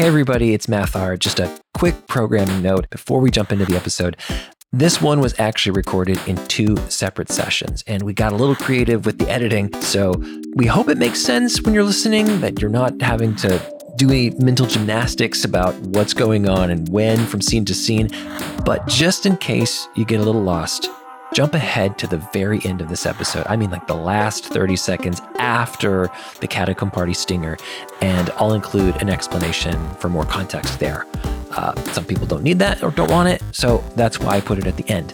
Hey, everybody, it's Mathr. Just a quick programming note before we jump into the episode. This one was actually recorded in two separate sessions, and we got a little creative with the editing. So we hope it makes sense when you're listening, that you're not having to do any mental gymnastics about what's going on and when from scene to scene. But just in case you get a little lost, jump ahead to the very end of this episode. I mean, like the last 30 seconds after the Catacomb Party stinger, and I'll include an explanation for more context there. Uh, some people don't need that or don't want it, so that's why I put it at the end.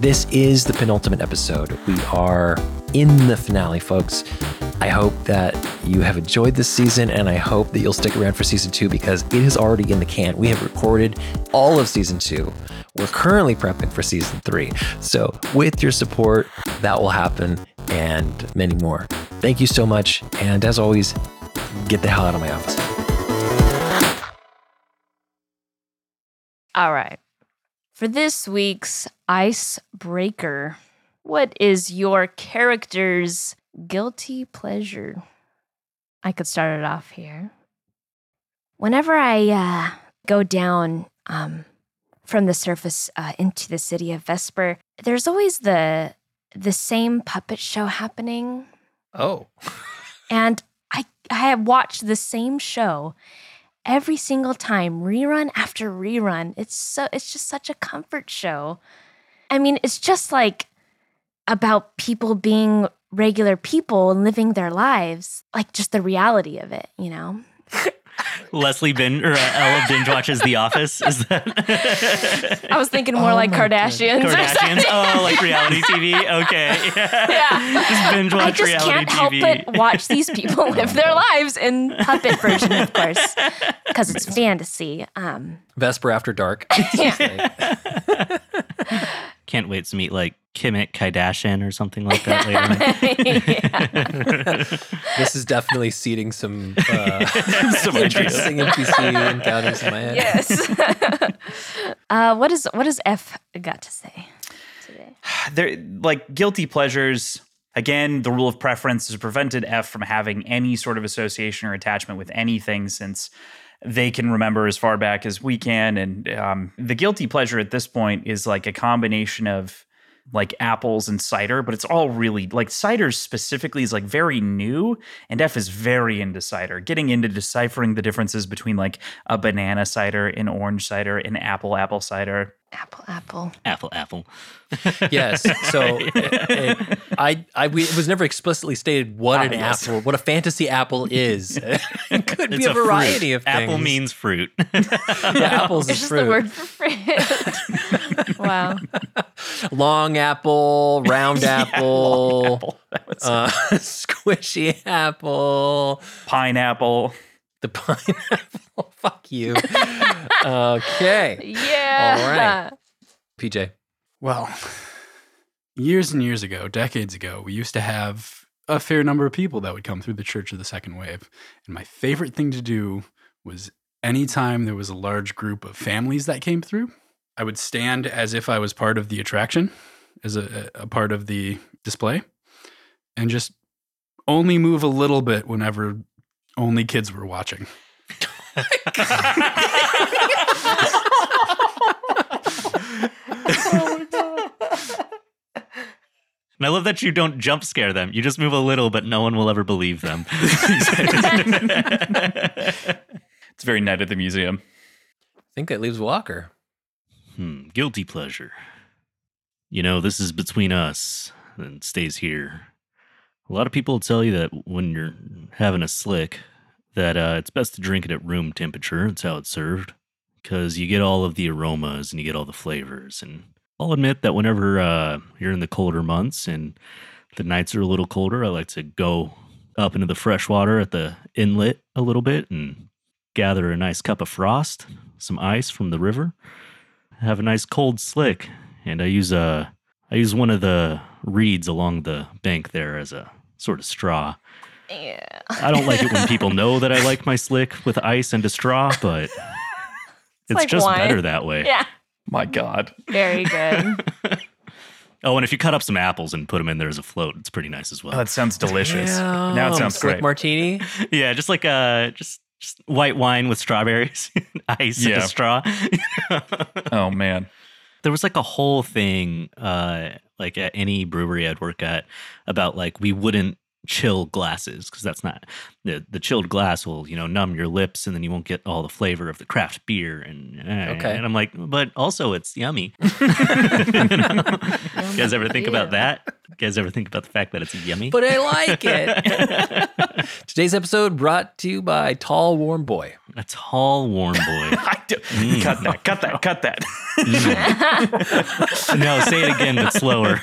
This is the penultimate episode. We are in the finale, folks. I hope that you have enjoyed this season, and I hope that you'll stick around for season two because it is already in the can. We have recorded all of season two. We're currently prepping for season three. So, with your support, that will happen and many more. Thank you so much. And as always, get the hell out of my office. All right. For this week's icebreaker, what is your character's guilty pleasure? I could start it off here. Whenever I uh, go down um, from the surface uh, into the city of Vesper, there's always the the same puppet show happening, Oh, and I I have watched the same show every single time, rerun after rerun. It's so it's just such a comfort show. I mean, it's just like about people being regular people and living their lives, like just the reality of it, you know? Leslie bin or uh, Ella binge watches The Office. Is that I was thinking more Oh like my God. Kardashians. or Kardashians? Oh, like reality TV. Okay, Yeah. just binge watch I just reality can't help but watch these people live their lives in puppet version, of course, because it's fantasy. Um, Vesper After Dark. Can't wait to meet like Kimit Kardashian or something like that later. this is definitely seeding some, uh, Some interesting NPC encounters in my head. yes. uh, what is what does F got to say today? They're like guilty pleasures. Again, the rule of preference has prevented F from having any sort of association or attachment with anything since they can remember as far back as we can. And um, the guilty pleasure at this point is like a combination of like apples and cider, but it's all really like cider specifically is like very new, and F is very into cider. Getting into deciphering the differences between like a banana cider, an orange cider, an apple apple cider. Apple, apple. apple, apple. Yes. So it, it- I, I, we, it was never explicitly stated what an yes. apple, what a fantasy apple is. it could It's be a, fruit. variety of things. Apple means fruit. Yeah, apples It's is just fruit. the word for fruit. wow. Long apple, round apple, Apple. That was Uh, squishy apple, pineapple. The pineapple. Fuck you. okay, Yeah. All right. PJ. Well, years and years ago, decades ago, we used to have a fair number of people that would come through the Church of the Second Wave. And my favorite thing to do was anytime there was a large group of families that came through, I would stand as if I was part of the attraction, as a, a part of the display, and just only move a little bit whenever only kids were watching. And I love that you don't jump scare them. You just move a little, but no one will ever believe them. It's very night at the museum. I think that leaves Walker. Hmm, guilty pleasure. You know, this is between us and stays here. A lot of people tell you that when you're having a slick, that uh, it's best to drink it at room temperature. It's how it's served because you get all of the aromas and you get all the flavors. And I'll admit that whenever uh, you're in the colder months and the nights are a little colder, I like to go up into the fresh water at the inlet a little bit and gather a nice cup of frost, some ice from the river, have a nice cold slick, and I use a I use one of the reeds along the bank there as a sort of straw. Yeah. I don't like it when people know that I like my slick with ice and a straw, but it's, like just wine. better that way. Yeah. My God. Very good. Oh, and if you cut up some apples and put them in there as a float, it's pretty nice as Oh, well. that sounds delicious. Damn, now it sounds slick great. martini. yeah, just like uh, just Just white wine with strawberries, ice in Yeah. a straw. Oh man. there was like a whole thing, uh, like at any brewery I'd work at, about like we wouldn't chill glasses because that's not the the chilled glass will you know numb your lips and then you won't get all the flavor of the craft beer and eh, Okay. and I'm like but also it's yummy. You know? You guys ever think about that? You guys ever think about the fact that it's yummy? But I like it. Today's episode brought to you by Tall Warm Boy. a tall warm boy. I do- Cut that. Cut that. Cut that. no, say it again but slower.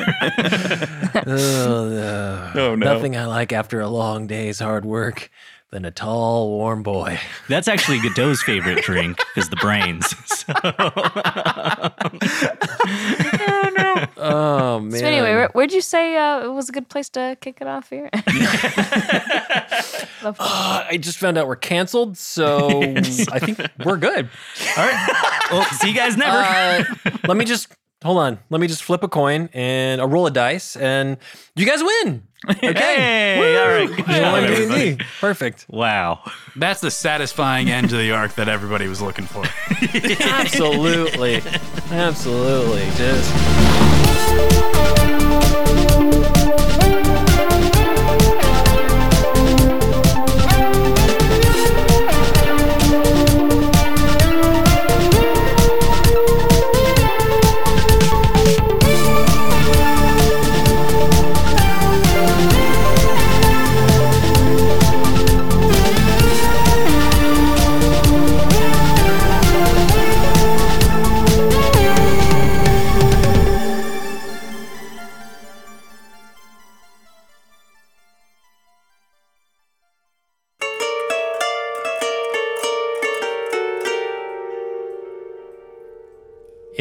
Oh, no. Oh, no. Nothing I like after a long day's hard work than a tall, warm boy. That's actually Godot's favorite drink is the brains. So, Oh, man. So anyway, where, where'd you say uh, it was a good place to kick it off here? Uh, I just found out we're canceled, so I think we're good. all right. Well, see you guys never. Uh, let me just hold on. Let me just flip a coin and a roll of dice, and you guys win. Okay. Hey, all right. Good job, everybody. D&D. Perfect. Wow. That's the satisfying end to the arc that everybody was looking for. Absolutely. Absolutely. Just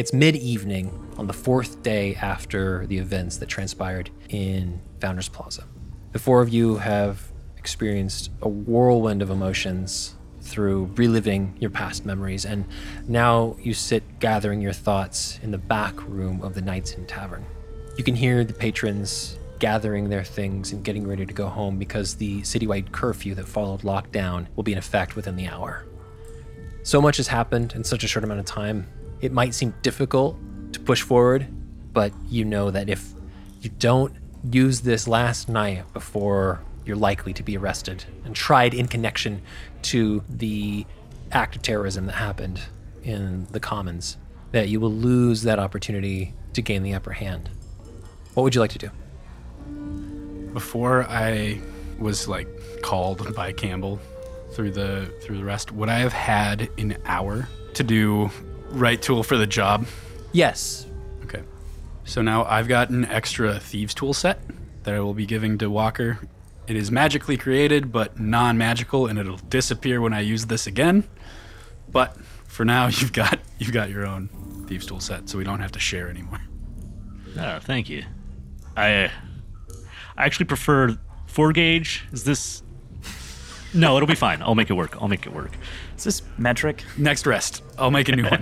It's mid evening on the fourth day after the events that transpired in Founders Plaza. The four of you have experienced a whirlwind of emotions through reliving your past memories, and now you sit gathering your thoughts in the back room of the Knights Inn Tavern. You can hear the patrons gathering their things and getting ready to go home because the citywide curfew that followed lockdown will be in effect within the hour. So much has happened in such a short amount of time. It might seem difficult to push forward, but you know that if you don't use this last night before you're likely to be arrested and tried in connection to the act of terrorism that happened in the Commons, that you will lose that opportunity to gain the upper hand. What would you like to do? Before I was like called by Campbell through the through the rest, would I have had an hour to do right tool for the job? Yes. Okay. So now I've got an extra thieves tool set that I will be giving to Walker. It is magically created but non-magical and it'll disappear when I use this again. But for now you've got you've got your own thieves tool set so we don't have to share anymore. Oh, thank you. I, uh, I actually prefer four gauge. Is this? No, it'll be fine. I'll make it work. I'll make it work. Is this metric? Next rest. I'll make a new one.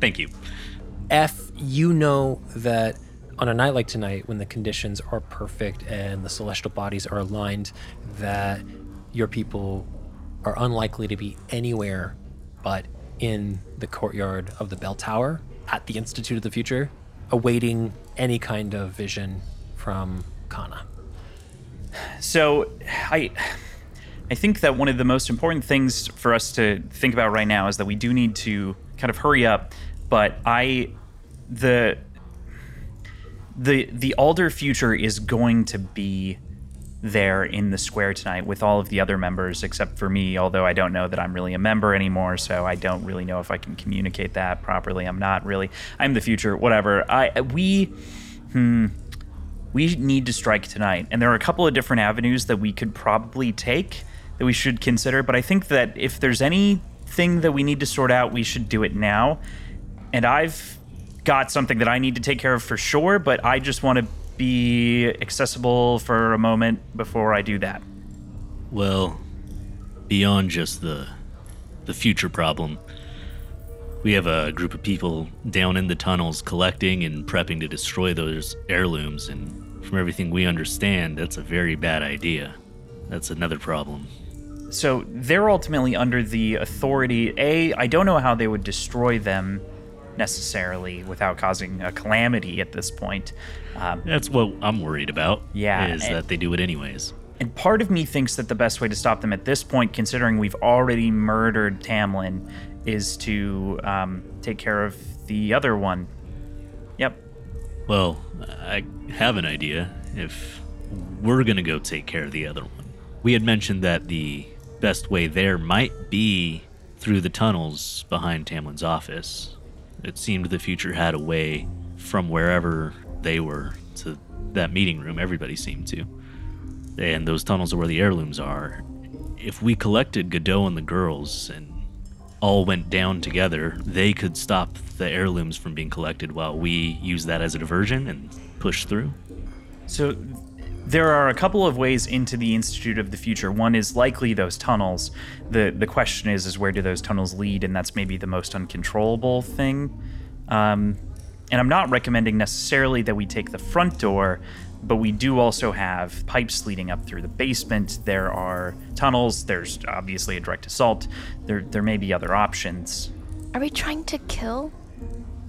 Thank you. F, you know that on a night like tonight, when the conditions are perfect and the celestial bodies are aligned, that your people are unlikely to be anywhere but in the courtyard of the bell tower at the Institute of the Future, awaiting any kind of vision from Kana. So I I think that one of the most important things for us to think about right now is that we do need to kind of hurry up. But I the the the Alder future is going to be there in the square tonight with all of the other members except for me although i don't know that i'm really a member anymore so i don't really know if i can communicate that properly i'm not really i'm the future whatever i we hmm we need to strike tonight. And there are a couple of different avenues that we could probably take that we should consider. But I think that if there's anything that we need to sort out, we should do it now. And I've got something that I need to take care of for sure, but I just want to be accessible for a moment before I do that. Well, beyond just the the future problem, we have a group of people down in the tunnels collecting and prepping to destroy those heirlooms and from everything we understand, that's a very bad idea. That's another problem. So they're ultimately under the authority. A, I don't know how they would destroy them necessarily without causing a calamity at this point. Um, That's what I'm worried about. Yeah, Is and- that they do it anyways. and part of me thinks that the best way to stop them at this point, considering we've already murdered Tamlin, is to um, take care of the other one. Yep. Well, I have an idea if we're to go take care of the other one. We had mentioned that the best way there might be through the tunnels behind Tamlin's office. It seemed the future had a way from wherever they were to that meeting room. Everybody seemed to. And those tunnels are where the heirlooms are. If we collected Godot and the girls and all went down together, they could stop the heirlooms from being collected while we use that as a diversion and push through. So there are a couple of ways into the Institute of the Future. One is likely those tunnels. The the question is is where do those tunnels lead, and that's maybe the most uncontrollable thing. Um, and I'm not recommending necessarily that we take the front door, but we do also have pipes leading up through the basement. There are tunnels. There's obviously a direct assault. There there may be other options. Are we trying to kill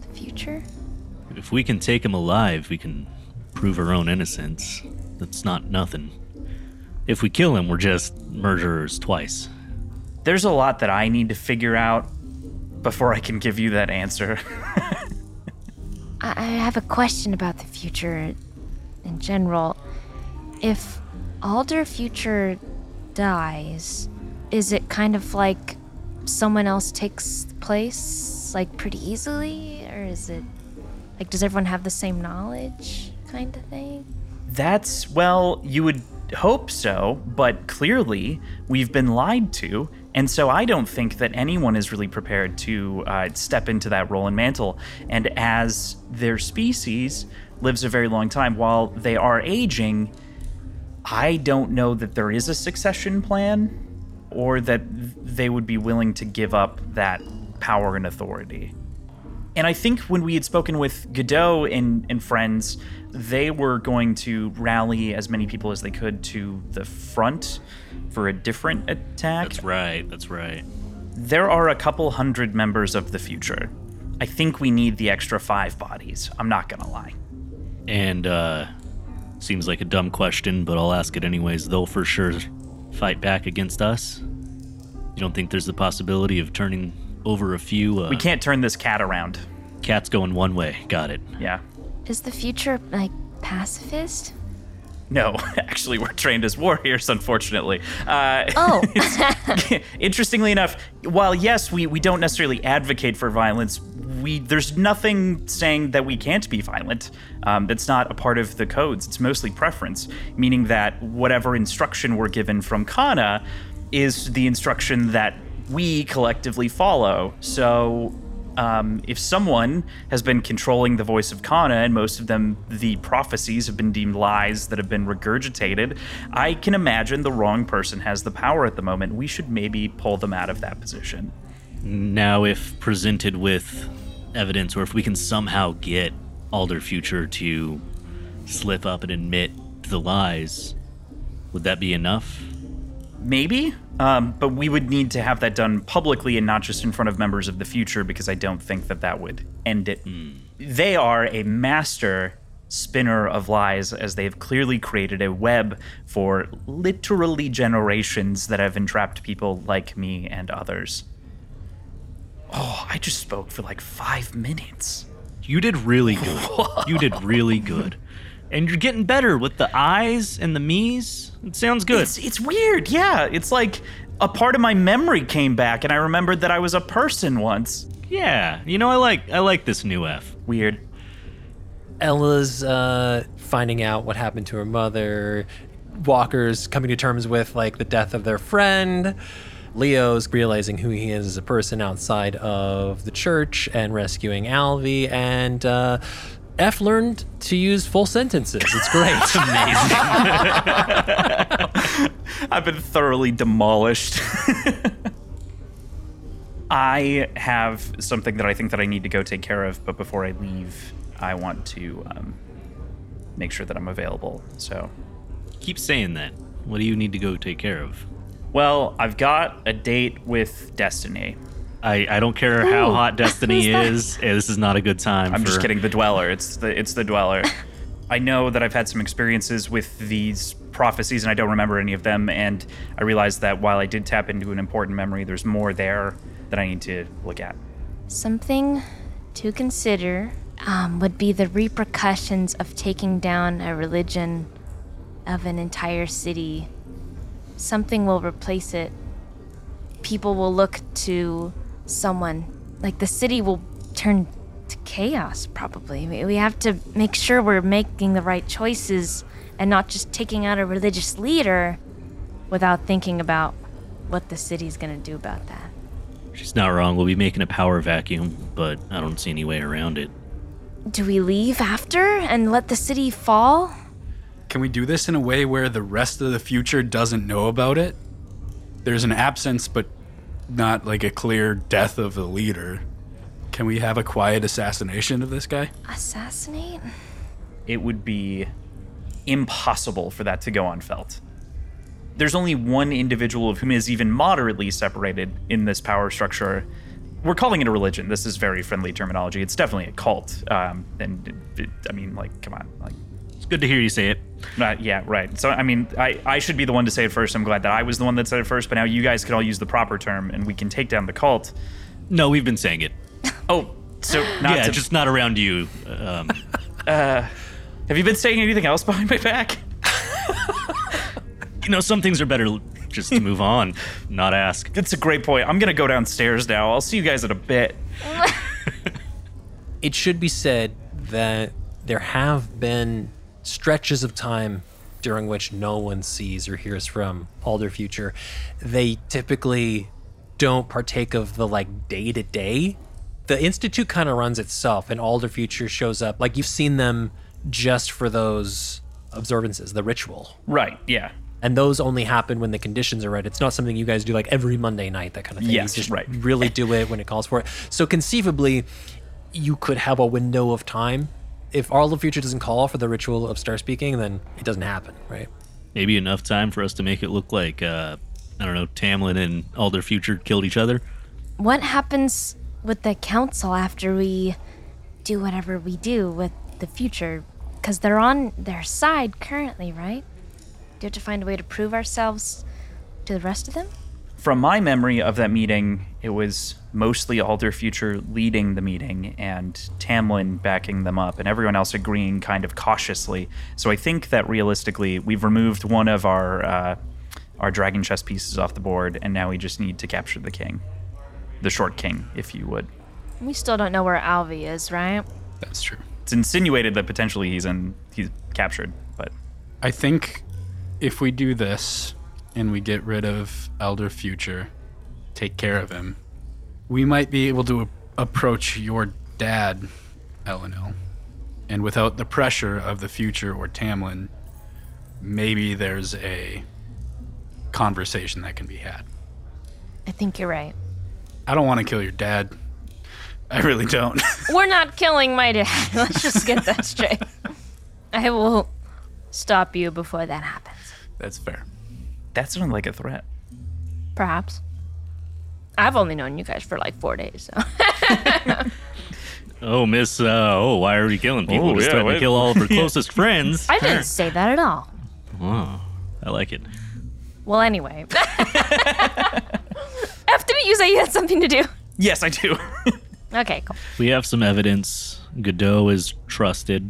the future? If we can take him alive, we can prove our own innocence. That's not nothing. If we kill him, we're just murderers twice. There's a lot that I need to figure out before I can give you that answer. I I have a question about the future in general. If Alder Future dies, is it kind of like someone else takes place, like pretty easily? Or is it like, does everyone have the same knowledge kind of thing? That's, well, you would hope so, but clearly we've been lied to. And so I don't think that anyone is really prepared to uh, step into that role and mantle. And as their species lives a very long time, while they are aging, I don't know that there is a succession plan or that they would be willing to give up that power and authority. And I think when we had spoken with Godot and, and friends, they were going to rally as many people as they could to the front for a different attack. That's right, that's right. There are a couple hundred members of the future. I think we need the extra five bodies. I'm not gonna lie. And, uh, seems like a dumb question, but I'll ask it anyways. They'll for sure fight back against us. You don't think there's the possibility of turning over a few? Uh, We can't turn this cat around. Cats going one way. Got it. Yeah. Is the future like pacifist? No, actually, we're trained as warriors, unfortunately. Uh, Oh, interestingly enough, while yes, we, we don't necessarily advocate for violence, we there's nothing saying that we can't be violent. Um, that's not a part of the codes. It's mostly preference, meaning that whatever instruction we're given from Kana is the instruction that we collectively follow. So um, if someone has been controlling the voice of Kana, and most of them, the prophecies have been deemed lies that have been regurgitated, I can imagine the wrong person has the power at the moment. We should maybe pull them out of that position. Now, if presented with evidence, or if we can somehow get Alder Future to slip up and admit the lies, would that be enough? Maybe, um, but we would need to have that done publicly and not just in front of members of the future because I don't think that that would end it. They are a master spinner of lies as they've clearly created a web for literally generations that have entrapped people like me and others. Oh, I just spoke for like five minutes. You did really good. you did really good. And you're getting better with the eyes and the me's. It sounds good. It's, it's weird, yeah. It's like a part of my memory came back and I remembered that I was a person once. yeah, you know I like I like this new F. Weird. Ella's uh, finding out what happened to her mother. Walker's coming to terms with like the death of their friend. Leo's realizing who he is as a person outside of the church and rescuing Alvy. And uh, F learned to use full sentences. It's great. It's Amazing. I've been thoroughly demolished. I have something that I think that I need to go take care of, but before I leave, I want to um, make sure that I'm available. So Keep saying that. What do you need to go take care of? Well, I've got a date with Destiny. I, I don't care how hot Destiny who's that? is. eh, This is not a good time. I'm for, just kidding. The Dweller. It's the it's the Dweller. I know that I've had some experiences with these prophecies, and I don't remember any of them. And I realized that while I did tap into an important memory, there's more there that I need to look at. Something to consider um, would be the repercussions of taking down a religion of an entire city. Something will replace it. People will look to someone. Like the city will turn to chaos, probably. We have to make sure we're making the right choices and not just taking out a religious leader without thinking about what the city's gonna do about that. She's not wrong. We'll be making a power vacuum, but I don't see any way around it. Do we leave after and let the city fall? Can we do this in a way where the rest of the future doesn't know about it? There's an absence, but not like a clear death of the leader. Can we have a quiet assassination of this guy? Assassinate? It would be impossible for that to go unfelt. There's only one individual of whom is even moderately separated in this power structure. We're calling it a religion. This is very friendly terminology. It's definitely a cult. Um, and it, it- I mean, like, come on, like, It's good to hear you say it. Uh, yeah, right. So, I mean, I, I should be the one to say it first. I'm glad that I was the one that said it first, but now you guys can all use the proper term and we can take down the cult. No, we've been saying it. Oh, so not yeah, to, just not around you. Um, have you been saying anything else behind my back? you know, some things are better just to move on, not ask. That's a great point. I'm going to go downstairs now. I'll see you guys in a bit. it should be said that there have been stretches of time during which no one sees or hears from Alder Future. They typically don't partake of the like day to day. The institute kind of runs itself, and Alder Future shows up. Like you've seen them just for those observances, the ritual. Right, yeah. And those only happen when the conditions are right. It's not something you guys do like every Monday night, that kind of thing. Yes, you just right. really do it when it calls for it. So conceivably, you could have a window of time. If Alder Future doesn't call for the ritual of star speaking, then it doesn't happen, right? Maybe enough time for us to make it look like, uh, I don't know, Tamlin and Alder Future killed each other. What happens with the council after we do whatever we do with the future? Because they're on their side currently, right? Do you have to find a way to prove ourselves to the rest of them? From my memory of that meeting, it was mostly Alder Future leading the meeting and Tamlin backing them up and everyone else agreeing kind of cautiously. So I think that realistically, we've removed one of our uh, our dragon chess pieces off the board, and now we just need to capture the king, the short king, if you would. We still don't know where Alvi is, right? That's true. It's insinuated that potentially he's in he's captured, but I think if we do this and we get rid of Elder Future, take care of him, we might be able to a- approach your dad, Elanil. And without the pressure of the future or Tamlin, maybe there's a conversation that can be had. I think you're right. I don't want to kill your dad. I really don't. We're not killing my dad. Let's just get that straight. I will stop you before that happens. That's fair. that sounded like a threat. Perhaps. I've only known you guys for like four days, so. Oh, Miss, uh, oh, why are we killing people? Oh, Just yeah, trying wait. to kill all of her closest friends. I didn't say that at all. Wow, I like it. Well, anyway. F, didn't you say you had something to do? Yes, I do. Okay, cool. We have some evidence. Godot is trusted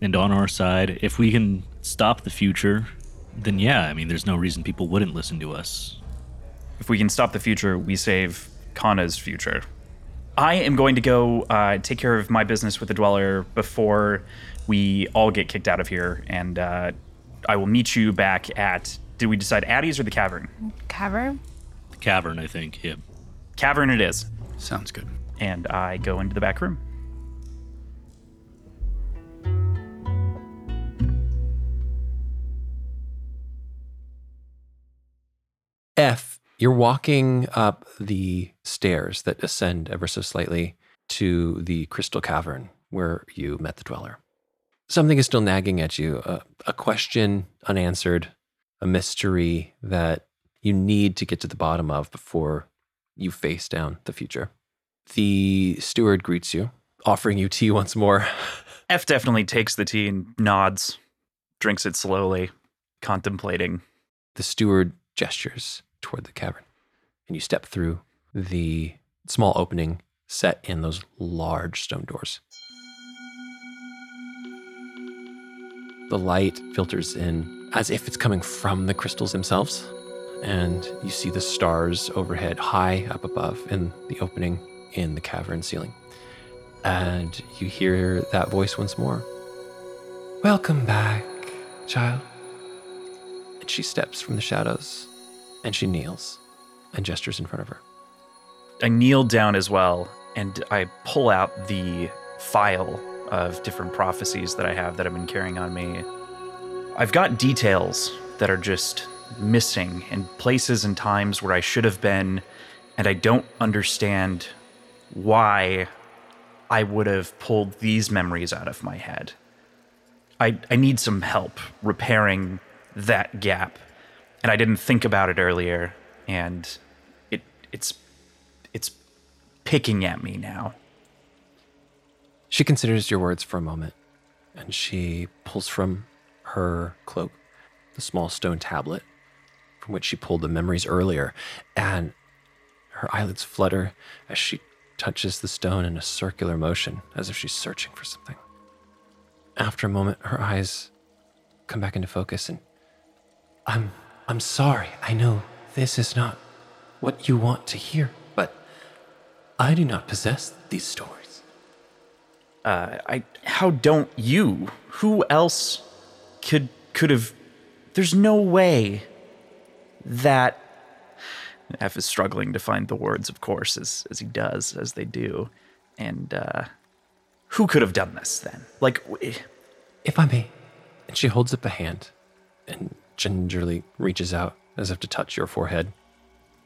and on our side. If we can stop the future, then yeah, I mean, there's no reason people wouldn't listen to us. If we can stop the future, we save Kana's future. I am going to go uh, take care of my business with the Dweller before we all get kicked out of here, and uh, I will meet you back at. Did we decide Addie's or the Cavern? Cavern? The cavern, I think. Yeah. Cavern it is. Sounds good. And I go into the back room. F, you're walking up the stairs that ascend ever so slightly to the crystal cavern where you met the dweller. Something is still nagging at you, a, a question unanswered, a mystery that you need to get to the bottom of before you face down the future. The steward greets you, offering you tea once more. F definitely takes the tea and nods, drinks it slowly, contemplating. The steward gestures toward the cavern, and you step through the small opening set in those large stone doors. The light filters in as if it's coming from the crystals themselves, and you see the stars overhead, high up above in the opening in the cavern ceiling. And you hear that voice once more Welcome back, child. And she steps from the shadows and she kneels and gestures in front of her. I kneel down as well and I pull out the file of different prophecies that I have that I've been carrying on me. I've got details that are just missing and places and times where I should have been, and I don't understand why I would have pulled these memories out of my head. I, I need some help repairing that gap. And I didn't think about it earlier, and it it's it's picking at me now. She considers your words for a moment, and she pulls from her cloak the small stone tablet from which she pulled the memories earlier, and her eyelids flutter as she touches the stone in a circular motion, as if she's searching for something. After a moment, her eyes come back into focus, and I'm I'm sorry. I know this is not what you want to hear, but I do not possess these stories. Uh, I how don't you? Who else could could have? There's no way that F is struggling to find the words, of course, as as he does, as they do, and uh, who could have done this then? Like, If I may. And she holds up a hand and gingerly reaches out as if to touch your forehead.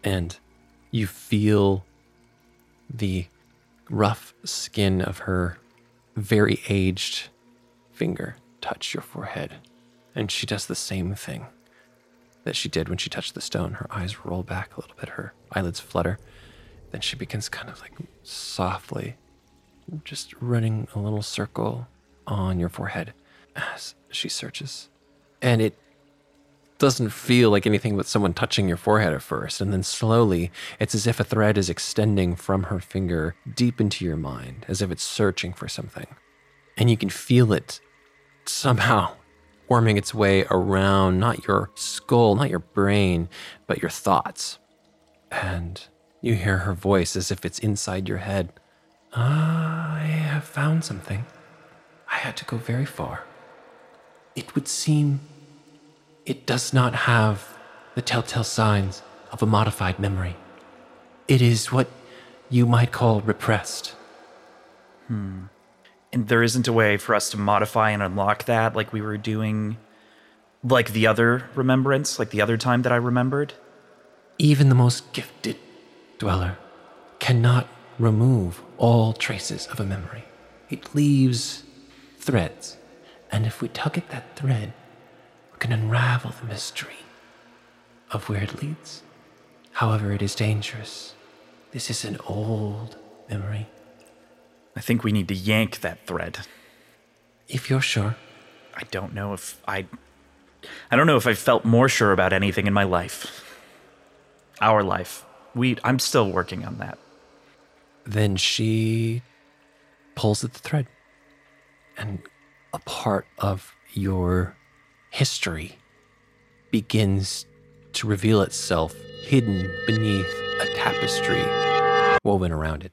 And you feel the rough skin of her very aged finger touch your forehead. And she does the same thing that she did when she touched the stone. Her eyes roll back a little bit, her eyelids flutter. Then she begins kind of like softly just running a little circle on your forehead as she searches. And it doesn't feel like anything but someone touching your forehead at first. And then slowly, it's as if a thread is extending from her finger deep into your mind, as if it's searching for something. And you can feel it somehow worming its way around not your skull, not your brain, but your thoughts. And you hear her voice as if it's inside your head. I have found something. I had to go very far. It would seem it does not have the telltale signs of a modified memory. It is what you might call repressed. Hmm. and there isn't a way for us to modify and unlock that, like we were doing, like the other remembrance, like the other time that I remembered. Even the most gifted dweller cannot remove all traces of a memory. It leaves threads, and if we tug at that thread, can unravel the mystery of where it leads. However, it is dangerous. This is an old memory. I think we need to yank that thread. If you're sure, I don't know if I. I don't know if I felt more sure about anything in my life. Our life. We. I'm still working on that. then she pulls at the thread, and a part of your history begins to reveal itself hidden beneath a tapestry woven around it.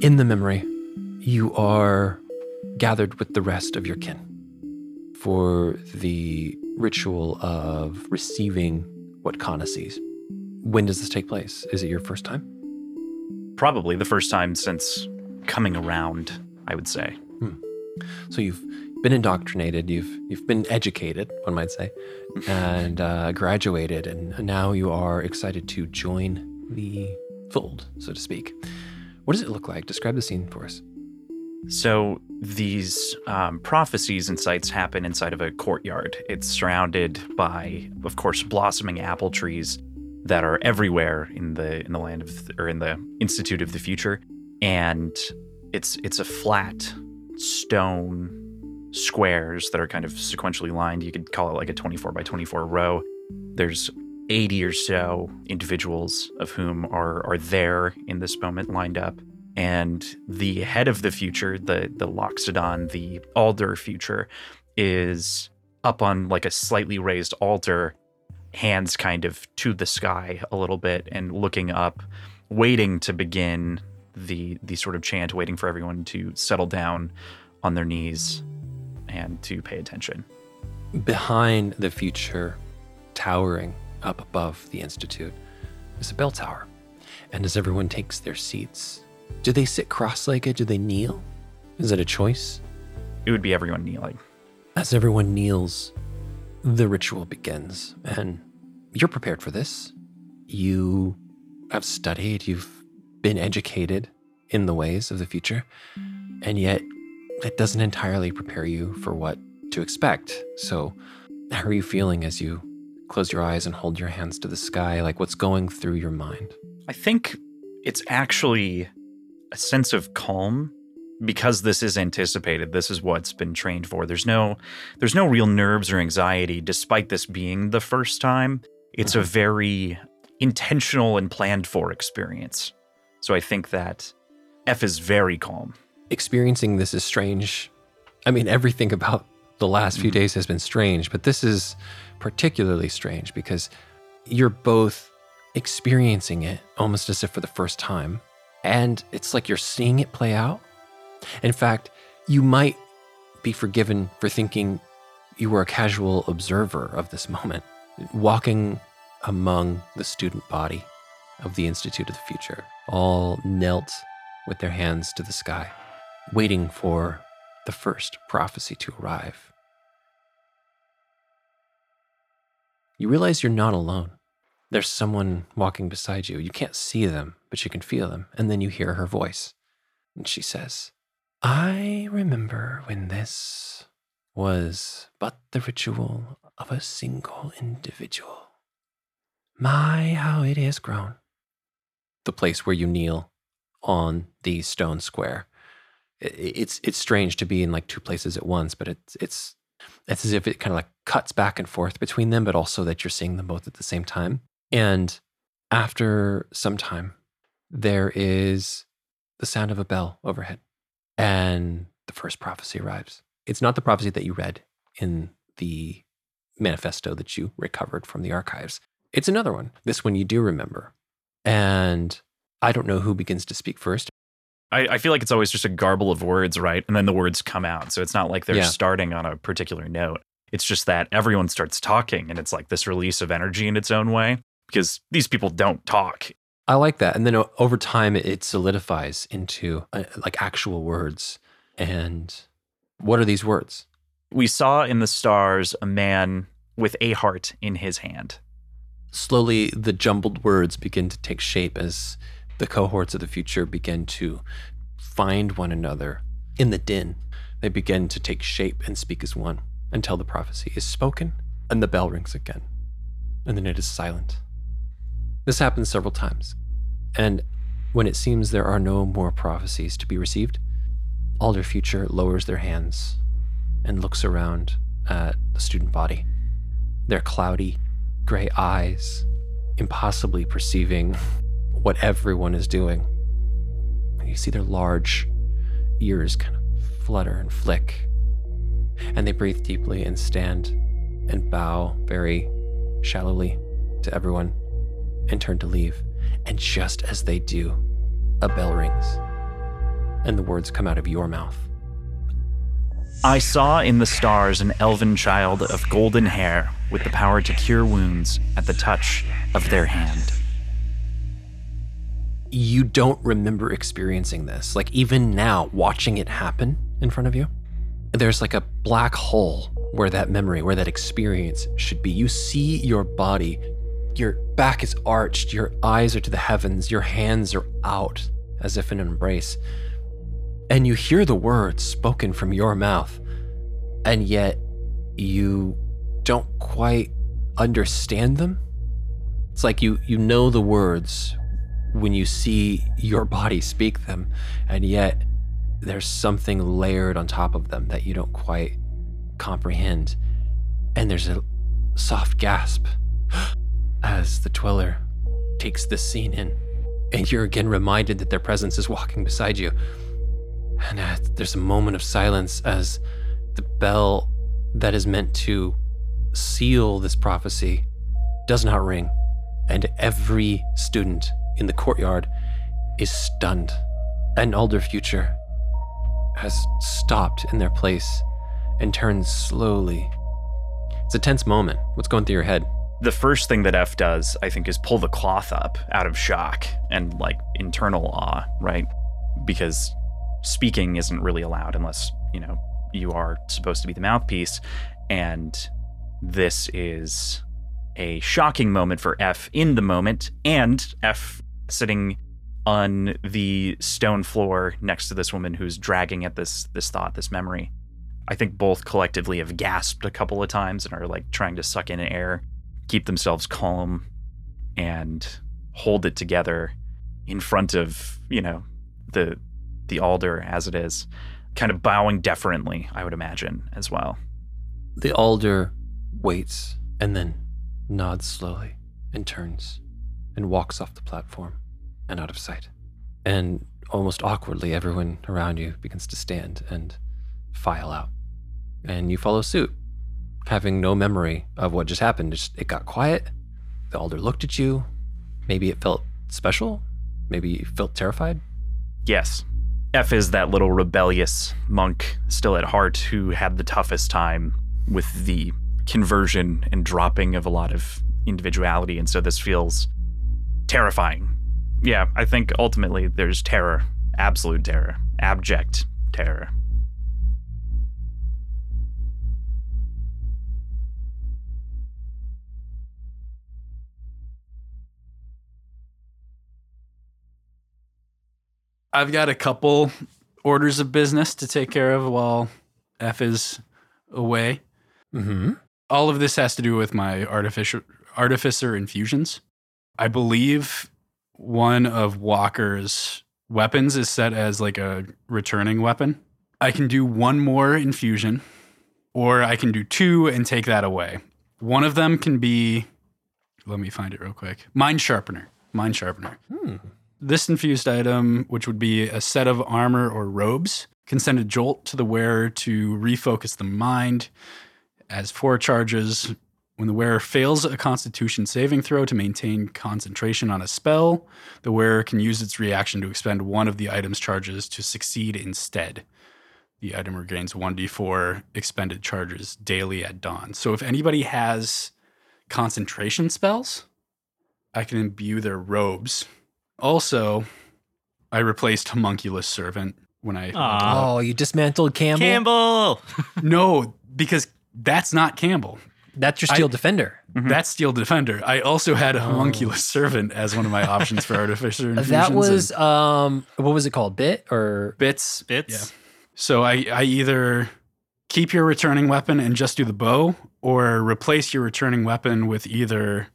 In the memory, you are gathered with the rest of your kin for the ritual of receiving what Kana sees. When does this take place? Is it your first time? Probably the first time since coming around, I would say. So you've been indoctrinated, you've you've been educated, one might say, and uh, graduated, and now you are excited to join the fold, so to speak. What does it look like? Describe the scene for us. So these um, prophecies and sites happen inside of a courtyard. It's surrounded by, of course, blossoming apple trees that are everywhere in the in the land of or in the Institute of the Future, and it's it's a flat stone squares that are kind of sequentially lined. You could call it like a 24 by 24 row. There's 80 or so individuals of whom are are there in this moment lined up. And the head of the future, the the Loxodon, the Alder future, is up on like a slightly raised altar, hands kind of to the sky a little bit and looking up, waiting to begin the the sort of chant, waiting for everyone to settle down on their knees and to pay attention. Behind the future, towering up above the Institute, is a bell tower. And as everyone takes their seats, do they sit cross legged? Do they kneel? Is it a choice? It would be everyone kneeling. As everyone kneels, the ritual begins. And you're prepared for this. You have studied, you've been educated in the ways of the future. And yet, that doesn't entirely prepare you for what to expect. So, how are you feeling as you close your eyes and hold your hands to the sky? Like, what's going through your mind? I think it's actually a sense of calm because this is anticipated. This is what's been trained for. There's no there's no real nerves or anxiety despite this being the first time. It's a mm-hmm. very intentional and planned for experience. So i think that f is very calm. Experiencing this is strange. I mean, everything about the last few mm-hmm. days has been strange, but this is particularly strange because you're both experiencing it almost as if for the first time. And it's like you're seeing it play out. In fact, you might be forgiven for thinking you were a casual observer of this moment, walking among the student body of the Institute of the Future, all knelt with their hands to the sky, waiting for the first prophecy to arrive. You realize you're not alone. There's someone walking beside you. You can't see them, but you can feel them. And then you hear her voice. And she says, I remember when this was but the ritual of a single individual. My, how it has grown. The place where you kneel on the stone square. It's it's strange to be in like two places at once, but it's it's it's as if it kind of like cuts back and forth between them, but also that you're seeing them both at the same time. And after some time, there is the sound of a bell overhead, and the first prophecy arrives. It's not the prophecy that you read in the manifesto that you recovered from the archives. It's another one. This one you do remember. And I don't know who begins to speak first. I, I feel like it's always just a garble of words right and then the words come out so it's not like they're Yeah. starting on a particular note it's just that everyone starts talking and it's like this release of energy in its own way because these people don't talk I like that. And then over time, it- it solidifies into uh, like actual words. And what are these words? we saw in the stars a man with a heart in his hand Slowly, the jumbled words begin to take shape as the cohorts of the future begin to find one another in the din. They begin to take shape and speak as one until the prophecy is spoken and the bell rings again. And then it is silent. This happens several times. And when it seems there are no more prophecies to be received, Alder Future lowers their hands and looks around at the student body. Their cloudy, gray eyes, impossibly perceiving what everyone is doing. You see their large ears kind of flutter and flick. And they breathe deeply and stand and bow very shallowly to everyone and turn to leave. And just as they do, a bell rings. And the words come out of your mouth. I saw in the stars an elven child of golden hair with the power to cure wounds at the touch of their hand. you don't remember experiencing this. Like even now, watching it happen in front of you, there's like a black hole where that memory, where that experience should be. You see your body Your back is arched, your eyes are to the heavens, your hands are out as if in an embrace. And you hear the words spoken from your mouth, and yet you don't quite understand them. It's like you you know the words when you see your body speak them, and yet there's something layered on top of them that you don't quite comprehend. And there's a soft gasp as the Tweller takes this scene in. And you're again reminded that their presence is walking beside you. And uh, there's a moment of silence as the bell that is meant to seal this prophecy does not ring. And every student in the courtyard is stunned. And Alder Future has stopped in their place and turns slowly. It's a tense moment. What's going through your head? The first thing that F does, I think, is pull the cloth up out of shock and like internal awe, right? Because speaking isn't really allowed unless, you know, you are supposed to be the mouthpiece. And this is a shocking moment for F in the moment, and F sitting on the stone floor next to this woman who's dragging at this this thought, this memory. I think both collectively have gasped a couple of times and are like trying to suck in air, keep themselves calm, and hold it together in front of you know the the alder as it is, kind of bowing deferently. I would imagine as well. The alder waits and then nods slowly and turns and walks off the platform and out of sight. And almost awkwardly, everyone around you begins to stand and file out. And you follow suit, having no memory of what just happened. Just, it got quiet. The alder looked at you. Maybe it felt special. Maybe you felt terrified. Yes. F is that little rebellious monk still at heart who had the toughest time with the conversion and dropping of a lot of individuality. And so this feels terrifying. Yeah, I think ultimately there's terror, absolute terror, abject terror. I've got a couple orders of business to take care of while F is away. Mm-hmm. All of this has to do with my artificial artificer infusions. I believe one of Walker's weapons is set as like a returning weapon. I can do one more infusion, or I can do two and take that away. One of them can be, let me find it real quick. Mind sharpener. Mind sharpener. Hmm. This infused item, which would be a set of armor or robes, can send a jolt to the wearer to refocus the mind. As four charges, when the wearer fails a constitution saving throw to maintain concentration on a spell, the wearer can use its reaction to expend one of the item's charges to succeed instead. The item regains 1d4 expended charges daily at dawn. So if anybody has concentration spells, I can imbue their robes. Also, I replaced Homunculus Servant when I. Aw. Oh, you dismantled Campbell? Campbell. No, because that's not Campbell. That's your I- steel defender. That's Steel Defender. I also had a Homunculus Servant as one of my options for Artificer Infusions. That and was um what was it called? Bit or bits. Bits. Yeah. So I, I either keep your returning weapon and just do the bow, or replace your returning weapon with either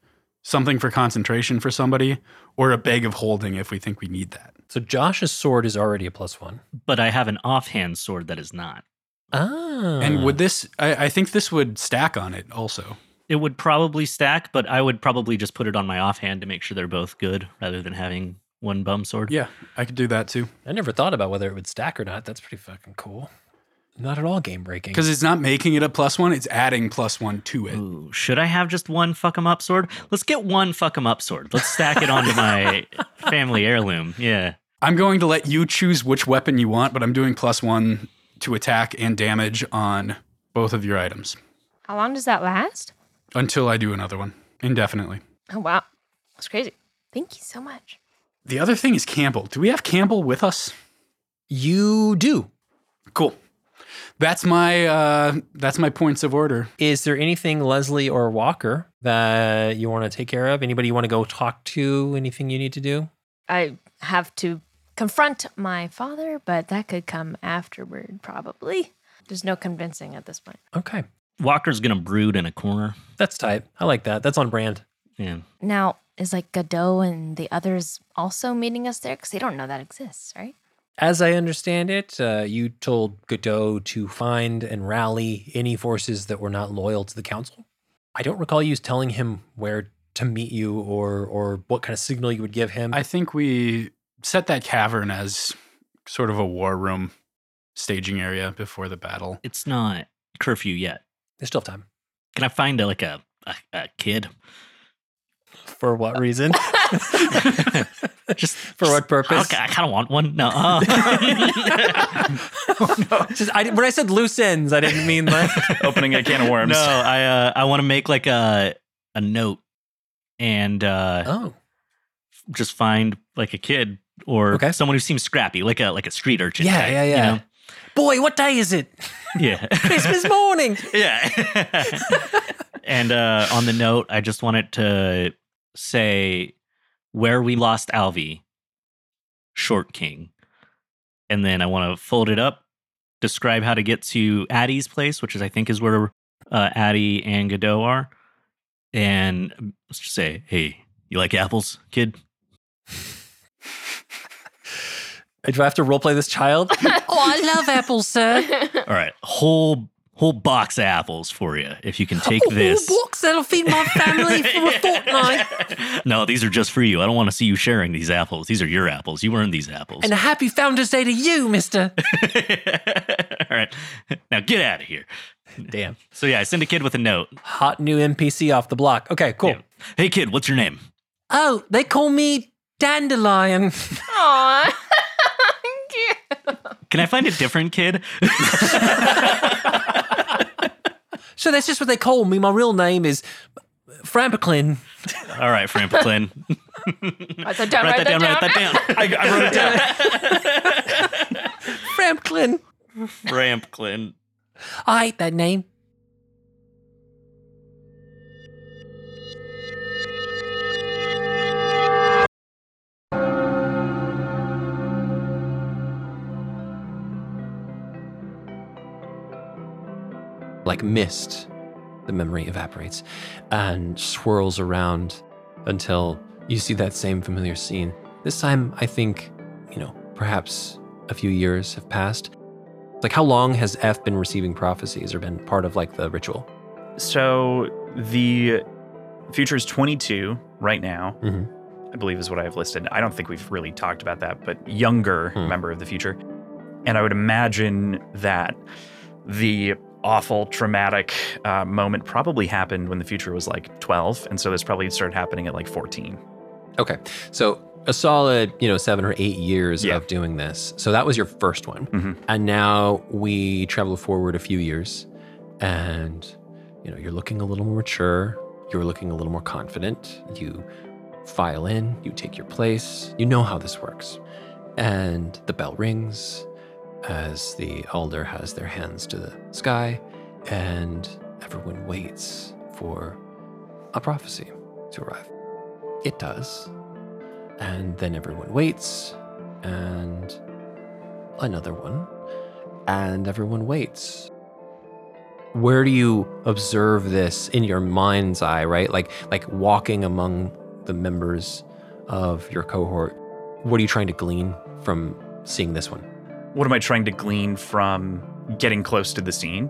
something for concentration for somebody or a bag of holding if we think we need that. so Josh's sword is already a plus one. But I have an offhand sword that is not. Ah. And would this, I, I think this would stack on it also. It would probably stack, but I would probably just put it on my offhand to make sure they're both good rather than having one bum sword. Yeah, I could do that too. I never thought about whether it would stack or not. That's pretty fucking cool. Not at all game breaking. Because it's not making it a plus one, it's adding plus one to it. Ooh, should I have just one fuck 'em up sword? Let's get one fuck 'em up sword. Let's stack it onto my family heirloom. Yeah. I'm going to let you choose which weapon you want, but I'm doing plus one to attack and damage on both of your items How long does that last? until I do another one indefinitely. Oh, wow. That's crazy. Thank you so much. The other thing is Campbell. Do we have Campbell with us? you do. Cool. That's my uh, that's my points of order. Is there anything, Leslie or Walker, that you want to take care of? Anybody you want to go talk to? Anything you need to do? I have to confront my father, but that could come afterward, probably. There's no convincing at this point. Okay. Walker's gonna brood in a corner. That's tight. I like that. That's on brand. Yeah. Now, is like Godot and the others also meeting us there? Because they don't know that exists, right? As I understand it, uh, you told Godot to find and rally any forces that were not loyal to the council. I don't recall you telling him where to meet you or or what kind of signal you would give him. I think we set that cavern as sort of a war room staging area before the battle. It's not curfew yet. There's still time. Can I find a, like a, a, a kid? For what reason? Just For what purpose? Okay, I kind of want one. No. uh. Just, I, when I said loose ends, I didn't mean like. Opening a can of worms. no, I uh, I want to make like a a note and uh, oh, just find like a kid or Okay. someone who seems scrappy, like a like a street urchin. Yeah, type, yeah, you yeah. know? boy, what day is it? Yeah. Christmas morning. yeah. and uh, on the note, I just wanted to say where we lost Alvi, Short King. And then I want to fold it up, describe how to get to Addie's place, which is I think is where uh, Addie and Godot are. And um, let's just say, hey, you like apples, kid? Do I have to roleplay this child? oh, I love apples, sir. All right, whole whole box of apples for you if you can take this. Whole box that'll feed my family for a fortnight. no, these are just for you. I don't want to see you sharing these apples. These are your apples. You earned these apples. And a happy Founders Day to you, mister. All right. Now get out of here. Damn. So yeah, I send a kid with a note. Hot new NPC off the block. Okay, cool. Yeah. Hey kid, what's your name? Oh, they call me Dandelion. Aw. Can I find a different kid? So that's just what they call me. My real name is Frampiclin. All right, Franklin. Write that down, write that down, write that down. I, I wrote it down. Frampiclin. Franklin. I hate that name. Like mist, the memory evaporates and swirls around until you see that same familiar scene. This time, I think, you know, perhaps a few years have passed. Like, how long has F been receiving prophecies or been part of like the ritual? So the future is 22 right now. Mhm. I believe is what I have listed. I don't think we've really talked about that, but younger Hmm. member of the future. And I would imagine that the awful traumatic uh, moment probably happened when the future was like 12. And so this probably started happening at like 14. Okay, so a solid, you know, seven or eight years Yeah. of doing this. So that was your first one, Mhm. and now we travel forward a few years, and you know, you're looking a little more mature. You're looking a little more confident. You file in. You take your place. You know how this works, and the bell rings as the elder has their hands to the sky, and everyone waits for a prophecy to arrive. It does. And then everyone waits, and another one, and everyone waits. Where do you observe this in your mind's eye, right? Like like walking among the members of your cohort. What are you trying to glean from seeing this one? What am I trying to glean from getting close to the scene?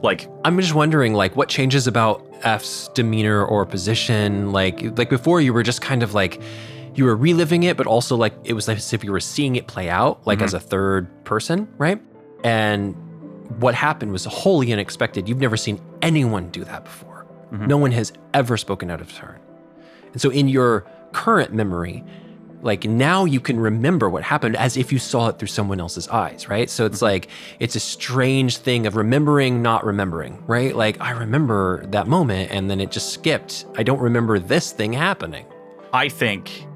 Like, I'm just wondering, like, what changes about F's demeanor or position? Like, like before, you were just kind of like, you were reliving it, but also like it was like as if you were seeing it play out, like Mhm. as a third person, right? And what happened was wholly unexpected. You've never seen anyone do that before. Mhm. No one has ever spoken out of turn. And so, in your current memory, like now you can remember what happened as if you saw it through someone else's eyes, right? So it's mm-hmm. like it's a strange thing of remembering not remembering, right? Like I remember that moment and then it just skipped. I don't remember this thing happening. I think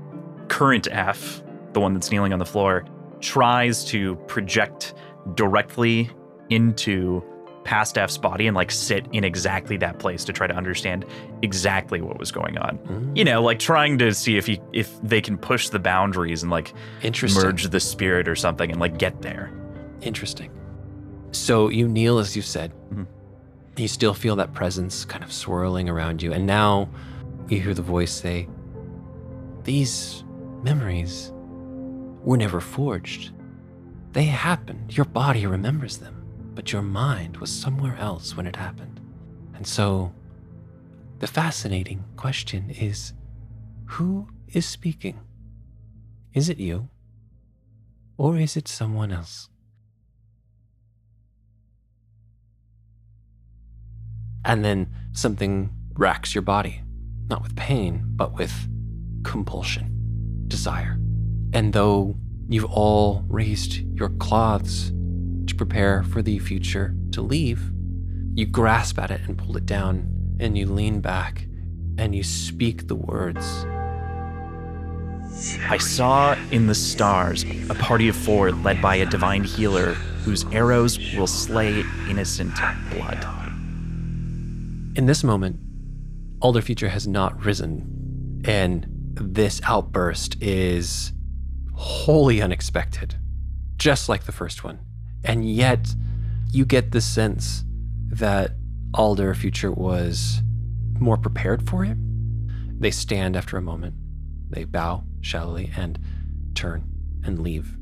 current F, the one that's kneeling on the floor, tries to project directly into past F's body and like sit in exactly that place to try to understand exactly what was going on. Mm, You know, like trying to see if he if they can push the boundaries and like merge the spirit or something and like get there. Interesting. So you kneel, as you said. Mhm. You still feel that presence kind of swirling around you. And now you hear the voice say, These memories were never forged. They happened. Your body remembers them, but your mind was somewhere else when it happened. And so the fascinating question is who is speaking? Is it you? Or is it someone else? And then something racks your body, not with pain, but with compulsion, desire. And though you've all raised your cloths to prepare for the future to leave, you grasp at it and pull it down, and you lean back and you speak the words. I saw in the stars a party of four led by a divine healer whose arrows will slay innocent blood. In this moment, Alder Future has not risen, and this outburst is wholly unexpected, just like the first one. And yet, you get the sense that Alder Future was more prepared for it. They stand after a moment, they bow shallowly and turn and leave.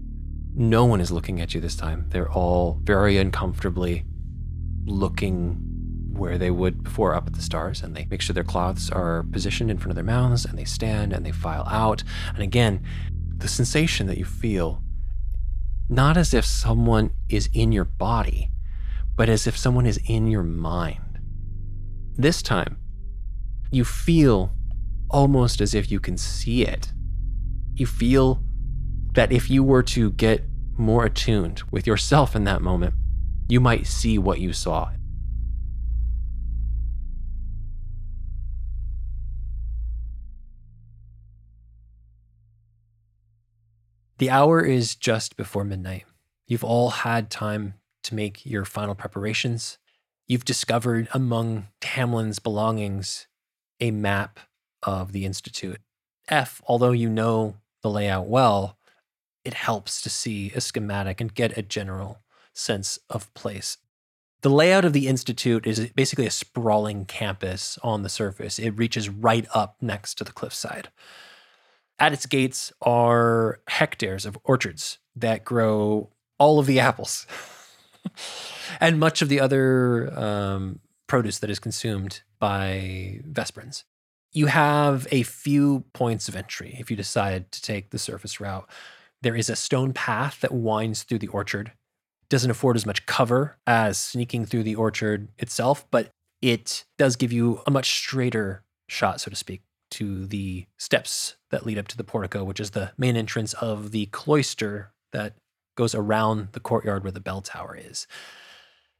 No one is looking at you this time. They're all very uncomfortably looking where they would before up at the stars and they make sure their cloths are positioned in front of their mouths and they stand and they file out. And again, the sensation that you feel, not as if someone is in your body, but as if someone is in your mind. This time, you feel almost as if you can see it. You feel that if you were to get more attuned with yourself in that moment, you might see what you saw. The hour is just before midnight. You've all had time to make your final preparations. You've discovered among Hamlin's belongings a map of the Institute. F, although you know the layout well, it helps to see a schematic and get a general sense of place. The layout of the Institute is basically a sprawling campus on the surface. It reaches right up next to the cliffside. At its gates are hectares of orchards that grow all of the apples and much of the other um, produce that is consumed by Vesperans. You have a few points of entry if you decide to take the surface route. There is a stone path that winds through the orchard. Doesn't afford as much cover as sneaking through the orchard itself, but it does give you a much straighter shot, so to speak, to the steps that lead up to the portico, which is the main entrance of the cloister that goes around the courtyard where the bell tower is.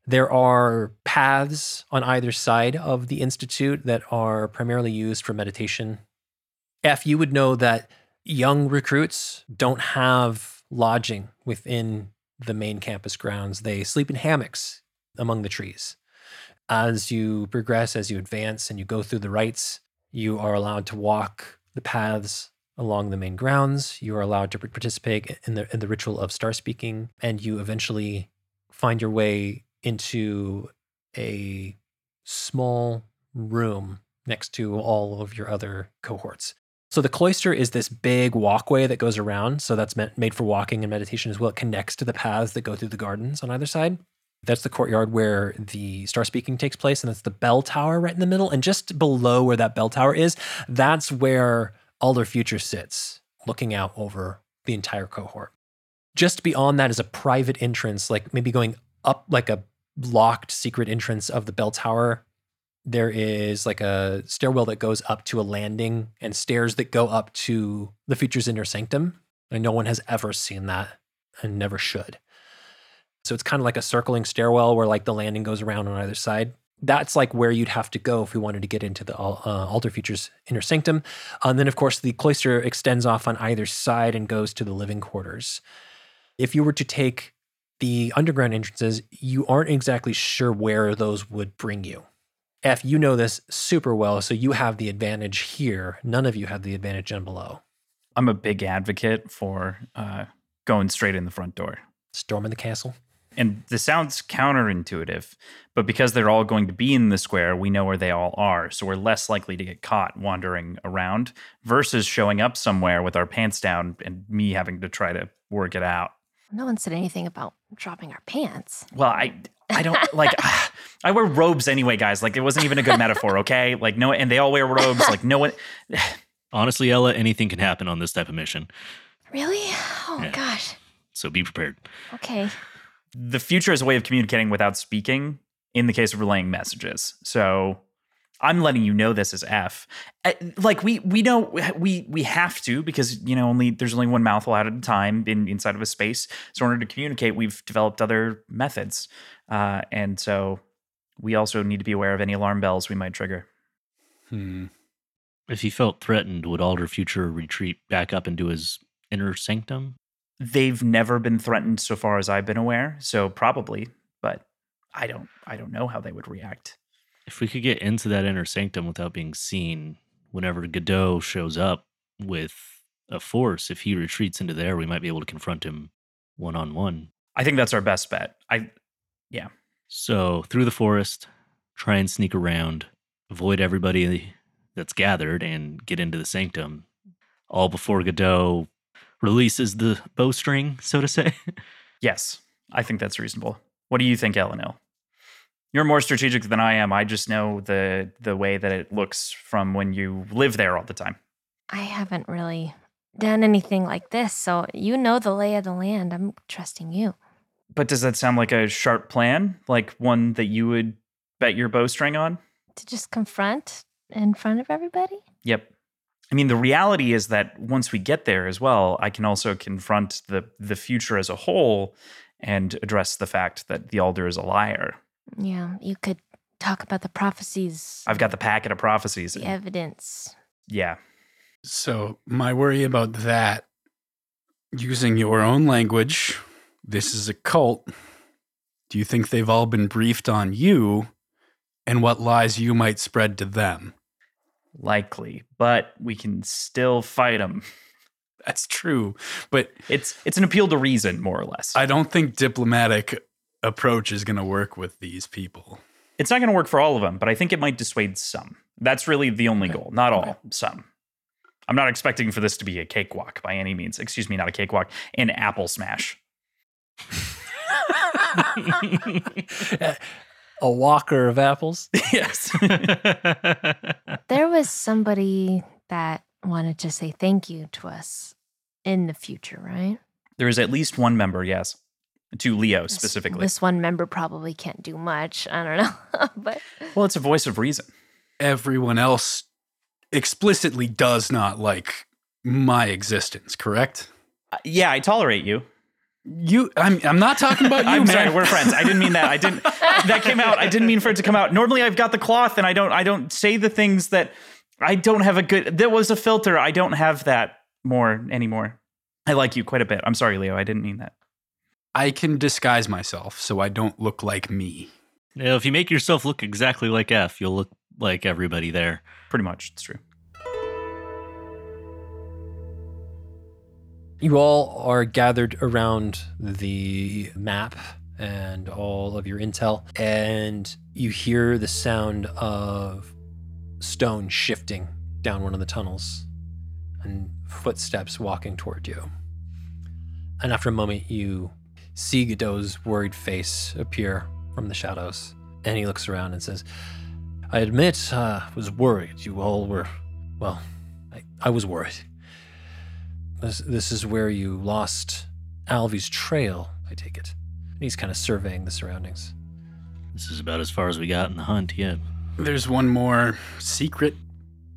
There are paths on either side of the institute that are primarily used for meditation. F, you would know that young recruits don't have lodging within the main campus grounds. They sleep in hammocks among the trees. As you progress, as you advance, and you go through the rites, you are allowed to walk the paths along the main grounds. You are allowed to participate in the in the ritual of star speaking, and you eventually find your way into a small room next to all of your other cohorts. So the cloister is this big walkway that goes around. So that's meant, made for walking and meditation as well. It connects to the paths that go through the gardens on either side. That's the courtyard where the star speaking takes place, and that's the bell tower right in the middle. And just below where that bell tower is, that's where Alder Future sits, looking out over the entire cohort. Just beyond that is a private entrance, like maybe going up like a locked secret entrance of the bell tower. There is like a stairwell that goes up to a landing and stairs that go up to the Future's inner sanctum. And no one has ever seen that and never should. So it's kind of like a circling stairwell where like the landing goes around on either side. That's like where you'd have to go if we wanted to get into the uh, Alder Future's inner sanctum. And then, of course, the cloister extends off on either side and goes to the living quarters. If you were to take the underground entrances, you aren't exactly sure where those would bring you. F, you know this super well, so you have the advantage here. None of you have the advantage down below. I'm a big advocate for uh, going straight in the front door. Storm in the castle. And this sounds counterintuitive, but because they're all going to be in the square, we know where they all are. So we're less likely to get caught wandering around versus showing up somewhere with our pants down and me having to try to work it out. No one said anything about dropping our pants. Well, I I don't like I wear robes anyway, guys. Like it wasn't even a good metaphor, okay? Like no and they all wear robes. Like no one Honestly, Ella, anything can happen on this type of mission. Really? Oh Yeah. gosh. So be prepared. Okay. The future is a way of communicating without speaking in the case of relaying messages. So I'm letting you know this is F. Uh, Like we we know we we have to because you know only there's only one mouthful out at a time in inside of a space. So in order to communicate, we've developed other methods, uh, and so we also need to be aware of any alarm bells we might trigger. Hmm. If he felt threatened, would Alder Future retreat back up into his inner sanctum? They've never been threatened so far as I've been aware, so probably, but I don't I don't know how they would react. If we could get into that inner sanctum without being seen, whenever Godot shows up with a force, if he retreats into there, we might be able to confront him one on one. I think that's our best bet. I yeah. So through the forest, try and sneak around, avoid everybody that's gathered, and get into the sanctum, all before Godot releases the bowstring, so to say. Yes, I think that's reasonable. What do you think, Elanil? You're more strategic than I am. I just know the the way that it looks from when you live there all the time. I haven't really done anything like this, so you know the lay of the land. I'm trusting you. But does that sound like a sharp plan? Like one that you would bet your bowstring on? To just confront in front of everybody? Yep. I mean, the reality is that once we get there as well, I can also confront the the future as a whole and address the fact that the Alder is a liar. Yeah, you could talk about the prophecies, I've got the packet of prophecies. the evidence. Yeah. So, my worry about that, using your own language, this is a cult. Do you think they've all been briefed on you and what lies you might spread to them? Likely, but we can still fight them. That's true. But It's it's an appeal to reason, more or less. I don't think diplomatic approach is going to work with these people. it's not going to work for all of them, but I think it might dissuade some. That's really the only Okay. goal, not all, Okay. some. I'm not expecting for this to be a cakewalk by any means. Excuse me, not a cakewalk, an apple smash. Eh, A walker of apples. yes. There was somebody that wanted to say thank you to us in the future, right? there is at least one member, yes, to Leo This- specifically. This one member probably can't do much. I don't know. but well, it's a voice of reason. Everyone else explicitly does not like my existence, correct? Uh, yeah, I tolerate you. You I'm I'm not talking about you, I'm man. sorry, we're friends. I didn't mean that. I didn't. That came out. I didn't mean for it to come out. Normally, I've got the cloth, and I don't. I don't say the things that I don't have a good. There was a filter. I don't have that more anymore. I like you quite a bit. I'm sorry, Leo. I didn't mean that. I can disguise myself so I don't look like me. Now, if you make yourself look exactly like F, you'll look like everybody there. Pretty much, it's true. You all are gathered around the map and all of your intel, and you hear the sound of stone shifting down one of the tunnels and footsteps walking toward you. And after a moment, you see Godot's worried face appear from the shadows, and he looks around and says, I admit uh, I was worried. You all were, well, I, I was worried. This, this is where you lost Alvi's trail, I take it. And he's kind of surveying the surroundings. This is about as far as we got in the hunt yet. There's one more secret,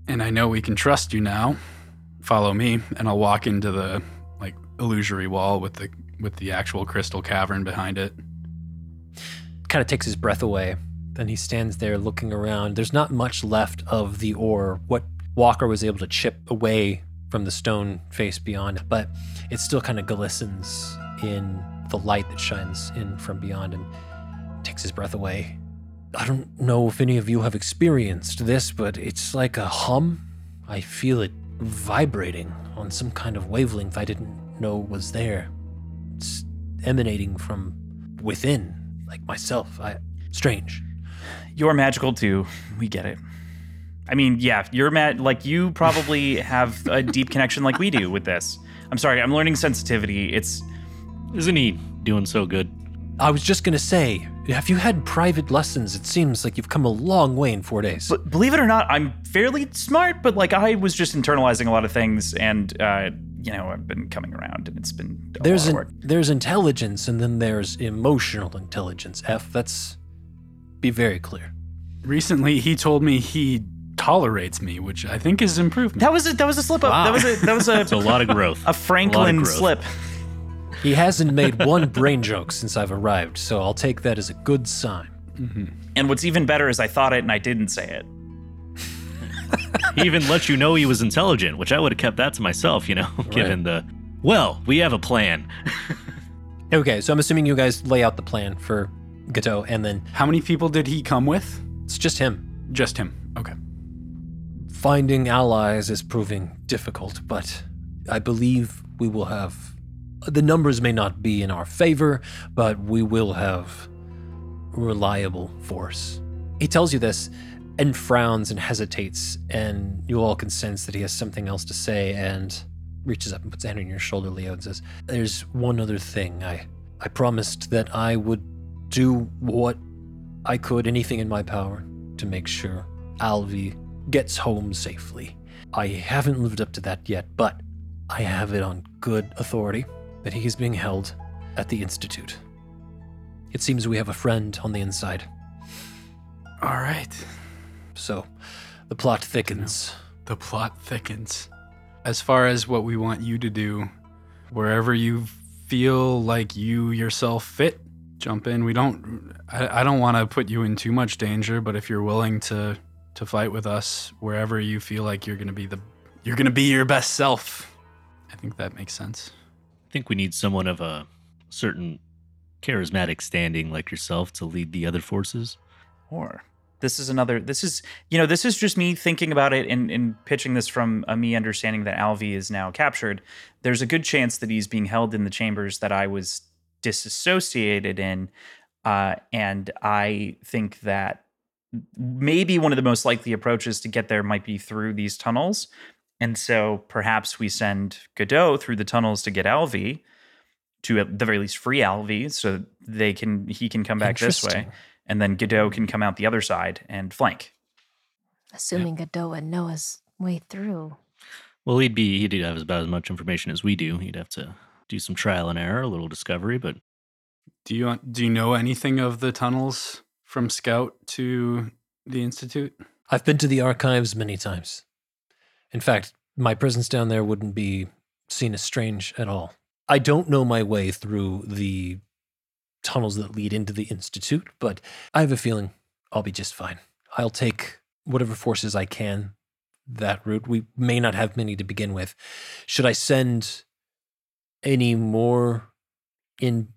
and I know we can trust you now. Follow me, and I'll walk into the like illusory wall with the with the actual crystal cavern behind it. Kind of takes his breath away. Then he stands there looking around. There's not much left of the ore. What Walker was able to chip away from the stone face beyond, but it still kind of glistens in the light that shines in from beyond and takes his breath away. I don't know if any of you have experienced this, but it's like a hum. I feel it vibrating on some kind of wavelength I didn't know was there. It's emanating from within, like myself. I strange. You're magical too. We get it. I mean, yeah, you're mad. Like you probably have a deep connection, like we do, with this. I'm sorry, I'm learning sensitivity. It's Isn't he doing so good? I was just gonna say, have you had private lessons? It seems like you've come a long way in four days. but believe it or not, I'm fairly smart. But like I was just internalizing a lot of things, and uh, you know, I've been coming around, and it's been a there's lot of an, work. there's intelligence, and then there's emotional intelligence. F. That's be very clear. Recently, he told me he tolerates me, which I think is improvement. That was a that was a slip up. Wow. That was a that was a It's a lot of growth. a Franklin growth. slip. He hasn't made one brain joke since I've arrived, so I'll take that as a good sign. Mm-hmm. And what's even better is I thought it and I didn't say it. he even let you know he was intelligent, which I would have kept that to myself, you know, given the, well, we have a plan. Okay, so I'm assuming you guys lay out the plan for Godot and then How many people did he come with? it's just him. Just him. Okay. Finding allies is proving difficult, but I believe we will have. The numbers may not be in our favor, but we will have reliable force. He tells you this and frowns and hesitates, and you all can sense that he has something else to say and reaches up and puts a hand on your shoulder, Leo, and says, There's one other thing. I, I promised that I would do what I could, anything in my power, to make sure Alvi gets home safely. I haven't lived up to that yet, but I have it on good authority that he is being held at the Institute. It seems we have a friend on the inside, All right. so the plot thickens. The plot thickens. As far as what we want you to do, wherever you feel like you yourself fit, jump in. We don't. I, I don't want to put you in too much danger, but if you're willing to to fight with us, wherever you feel like you're gonna be the you're gonna be your best self, I think that makes sense. I think we need someone of a certain charismatic standing like yourself to lead the other forces. Or this is another. This is you know this is just me thinking about it and, and pitching this from uh, me understanding that Alvi is now captured. There's a good chance that he's being held in the chambers that I was disassociated in, uh, and I think that maybe one of the most likely approaches to get there might be through these tunnels. And so perhaps we send Godot through the tunnels to get Alvi, to at the very least free Alvi, so they can he can come back this way and then Godot can come out the other side and flank. Assuming Godot would know his way through. Well, he'd be he'd have about as much information as we do. He'd have to do some trial and error, a little discovery, but Do you do you know anything of the tunnels from Scout to the Institute? I've been to the archives many times. In fact, my presence down there wouldn't be seen as strange at all. I don't know my way through the tunnels that lead into the Institute, but I have a feeling I'll be just fine. I'll take whatever forces I can that route. We may not have many to begin with. Should I send any more in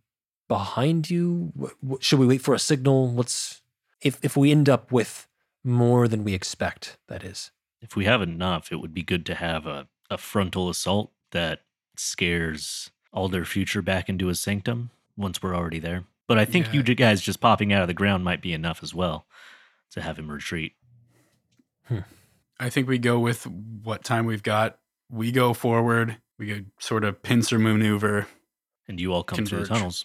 behind you? Wh- wh- Should we wait for a signal? What's if if we end up with more than we expect? That is. if we have enough, it would be good to have a, a frontal assault that scares all their future back into a sanctum once we're already there. But I think Yeah. you guys just popping out of the ground might be enough as well to have him retreat. Hmm. I think we go with what time we've got. We go forward. We go sort of pincer maneuver. And you all come through the tunnels.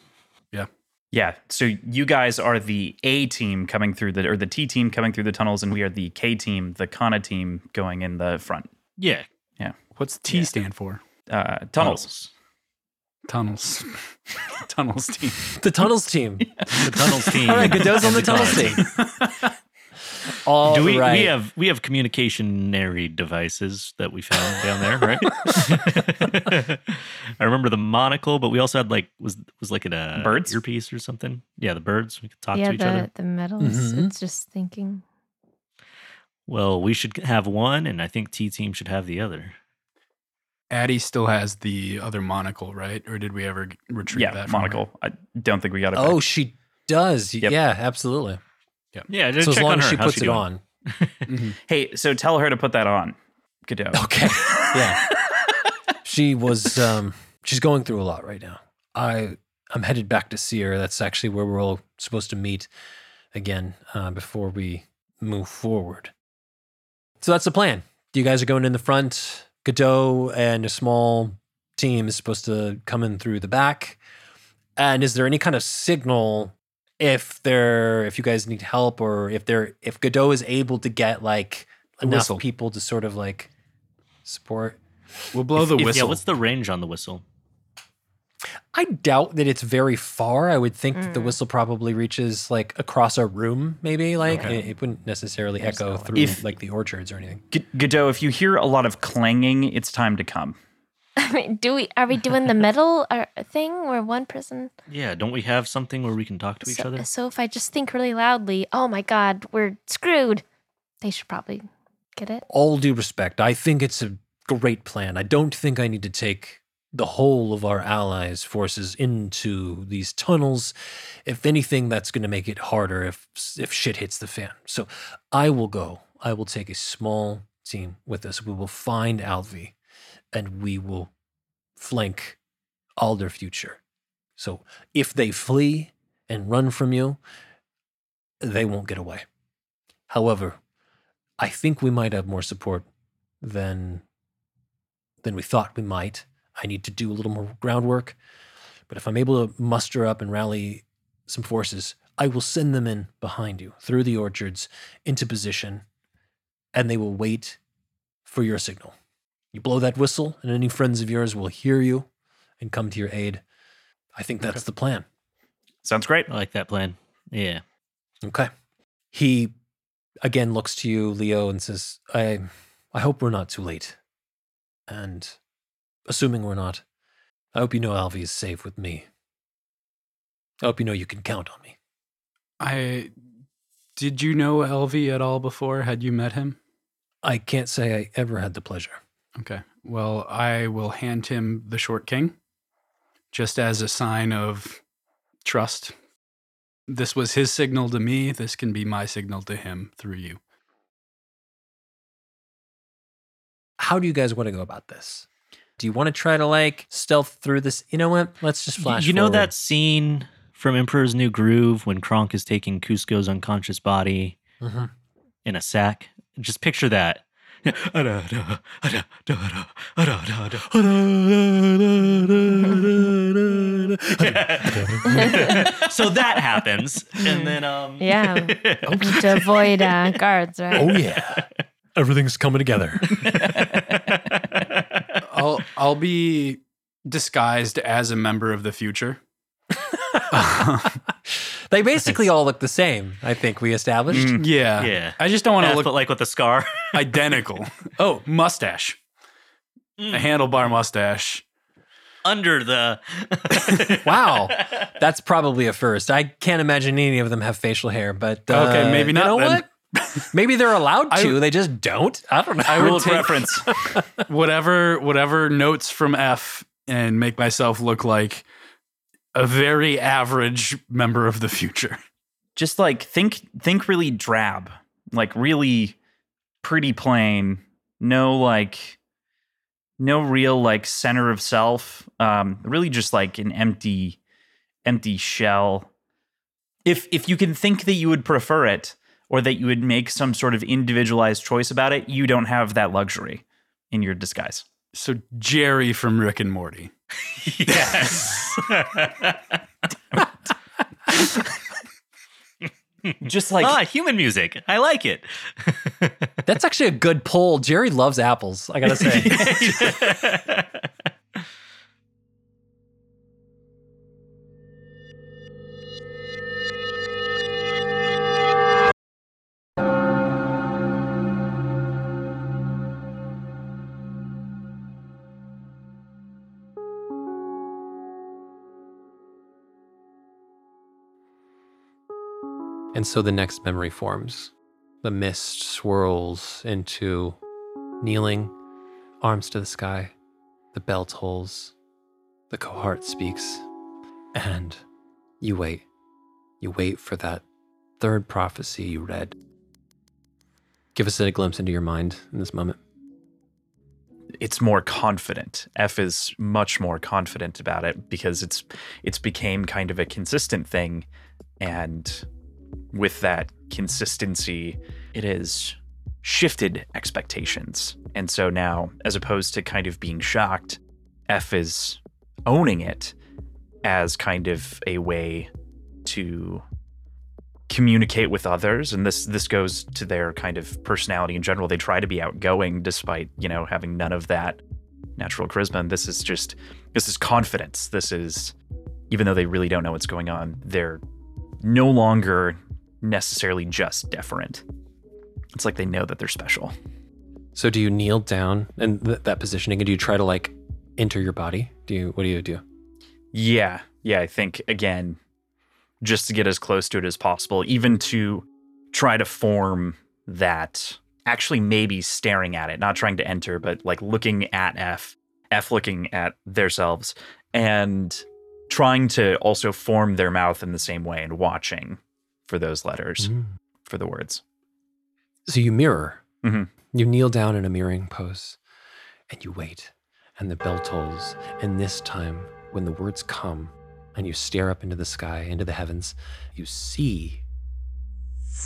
Yeah, so you guys are the A team coming through the or the T team coming through the tunnels, and we are the K team, the Kana team going in the front. Yeah. Yeah. What's T Yeah. stand for? Uh, tunnels. Tunnels. Tunnels team. The tunnels team. The tunnels team. All right, Godot's on the tunnels tunnels. team. All Do we, right. we have we have communicationary devices that we found down there, right? I remember the monocle, but we also had like was was like an uh, Birds? earpiece or something. Yeah, the birds. We could talk yeah, to each the, other. the metals. Mhm. It's just thinking. Well, we should have one, and I think T team should have the other. Addie still has the other monocle, right? Or did we ever retrieve yeah, that? from her? monocle. I don't think we got it. Oh, she does. Yep. Yeah, absolutely. Yeah, just So as check long as she How's puts it doing? on. Mhm. Hey, so tell her to put that on. Godot. Okay. Yeah. she was um she's going through a lot right now. I I'm headed back to see her. That's actually where we're all supposed to meet again uh, before we move forward. So that's the plan. You guys are going in the front. Godot and a small team is supposed to come in through the back. And is there any kind of signal if there if you guys need help or if there if Godot is able to get like enough whistle. people to sort of like support? We'll blow the If- whistle. Yeah, what's the range on the whistle? I doubt that it's very far. I would think that the Mm. whistle probably reaches like across a room, maybe. Like Okay. it, it wouldn't necessarily There's echo no through If- like the orchards or anything. G- Godot, if you hear a lot of clanging, it's time to come. I mean, do we are we doing the metal uh, thing where one person? Yeah, don't we have something where we can talk to each so, other? so if I just think really loudly, oh my god, we're screwed. They should probably get it. All due respect, I think it's a great plan. I don't think I need to take the whole of our allies' forces into these tunnels. If anything, that's going to make it harder if if shit hits the fan. So I will go. I will take a small team with us. We will find Alvi, and we will flank all their future. So if they flee and run from you, they won't get away. However, I think we might have more support than than we thought we might. I need to do a little more groundwork, but if I'm able to muster up and rally some forces, I will send them in behind you through the orchards into position, and they will wait for your signal. You blow that whistle, and any friends of yours will hear you and come to your aid. I think that's Okay. the plan. Sounds great. I like that plan. Yeah. Okay. He again looks to you, Leo, and says, I I hope we're not too late. And assuming we're not, I hope you know Alvi is safe with me. I hope you know you can count on me. I did you know Elvi at all before? Had you met him? I can't say I ever had the pleasure. Okay. Well, I will hand him the short king just as a sign of trust. This was his signal to me. This can be my signal to him through you. How do you guys want to go about this? Do you want to try to like stealth through this? You know what? Let's just flash. you know forward. that scene from Emperor's New Groove when Kronk is taking Kuzco's unconscious body Mhm. in a sack? Just picture that. so that happens, and then um, Yeah. to avoid uh, guards, right? Oh yeah, everything's coming together. I'll I'll be disguised as a member of the future. They basically all look the same. I think we established. Mm. yeah. yeah, I just don't want to look but like with the scar. identical. Oh, mustache. A handlebar mustache. under the. Wow, that's probably a first. I can't imagine any of them have facial hair, but uh, Okay, maybe not You know then. what? Maybe they're allowed I- to. they just don't. I don't know. I will would take preference. whatever whatever notes from F and make myself look like a very average member of the future. Just like think think really drab. Like really pretty plain. No like no real like center of self. Um really just like an empty empty shell. If if you can think that you would prefer it or that you would make some sort of individualized choice about it, you don't have that luxury in your disguise. So Jerry from Rick and Morty. Yes. Just like ah, human music. I like it. That's actually a good poll. Jerry loves apples. I gotta say. And so the next memory forms. The mist swirls into kneeling, arms to the sky, The bell tolls, the cohort speaks, and you wait. You wait for that third prophecy you read. Give us a glimpse into your mind in this moment. it's more confident. F is much more confident about it because it's it's became kind of a consistent thing and with that consistency it has shifted expectations. And so now as opposed to kind of being shocked, F is owning it as kind of a way to communicate with others. And this this goes to their kind of personality in general. They try to be outgoing despite you know having none of that natural charisma. And this is just this is confidence. This is even though they really don't know what's going on they're no longer necessarily just deferent it's like they know that they're special So, do you kneel down in th- that positioning and do you try to like enter your body? Do you, what do you do? Yeah. Yeah. I think, again, just to get as close to it as possible, even to try to form that actually maybe staring at it, not trying to enter, but like looking at F, F looking at themselves, and trying to also form their mouth in the same way and watching for those letters, for the words. So, you mirror. Mhm. You kneel down in a mirroring pose and you wait, and the bell tolls. And this time, when the words come and you stare up into the sky, into the heavens, you see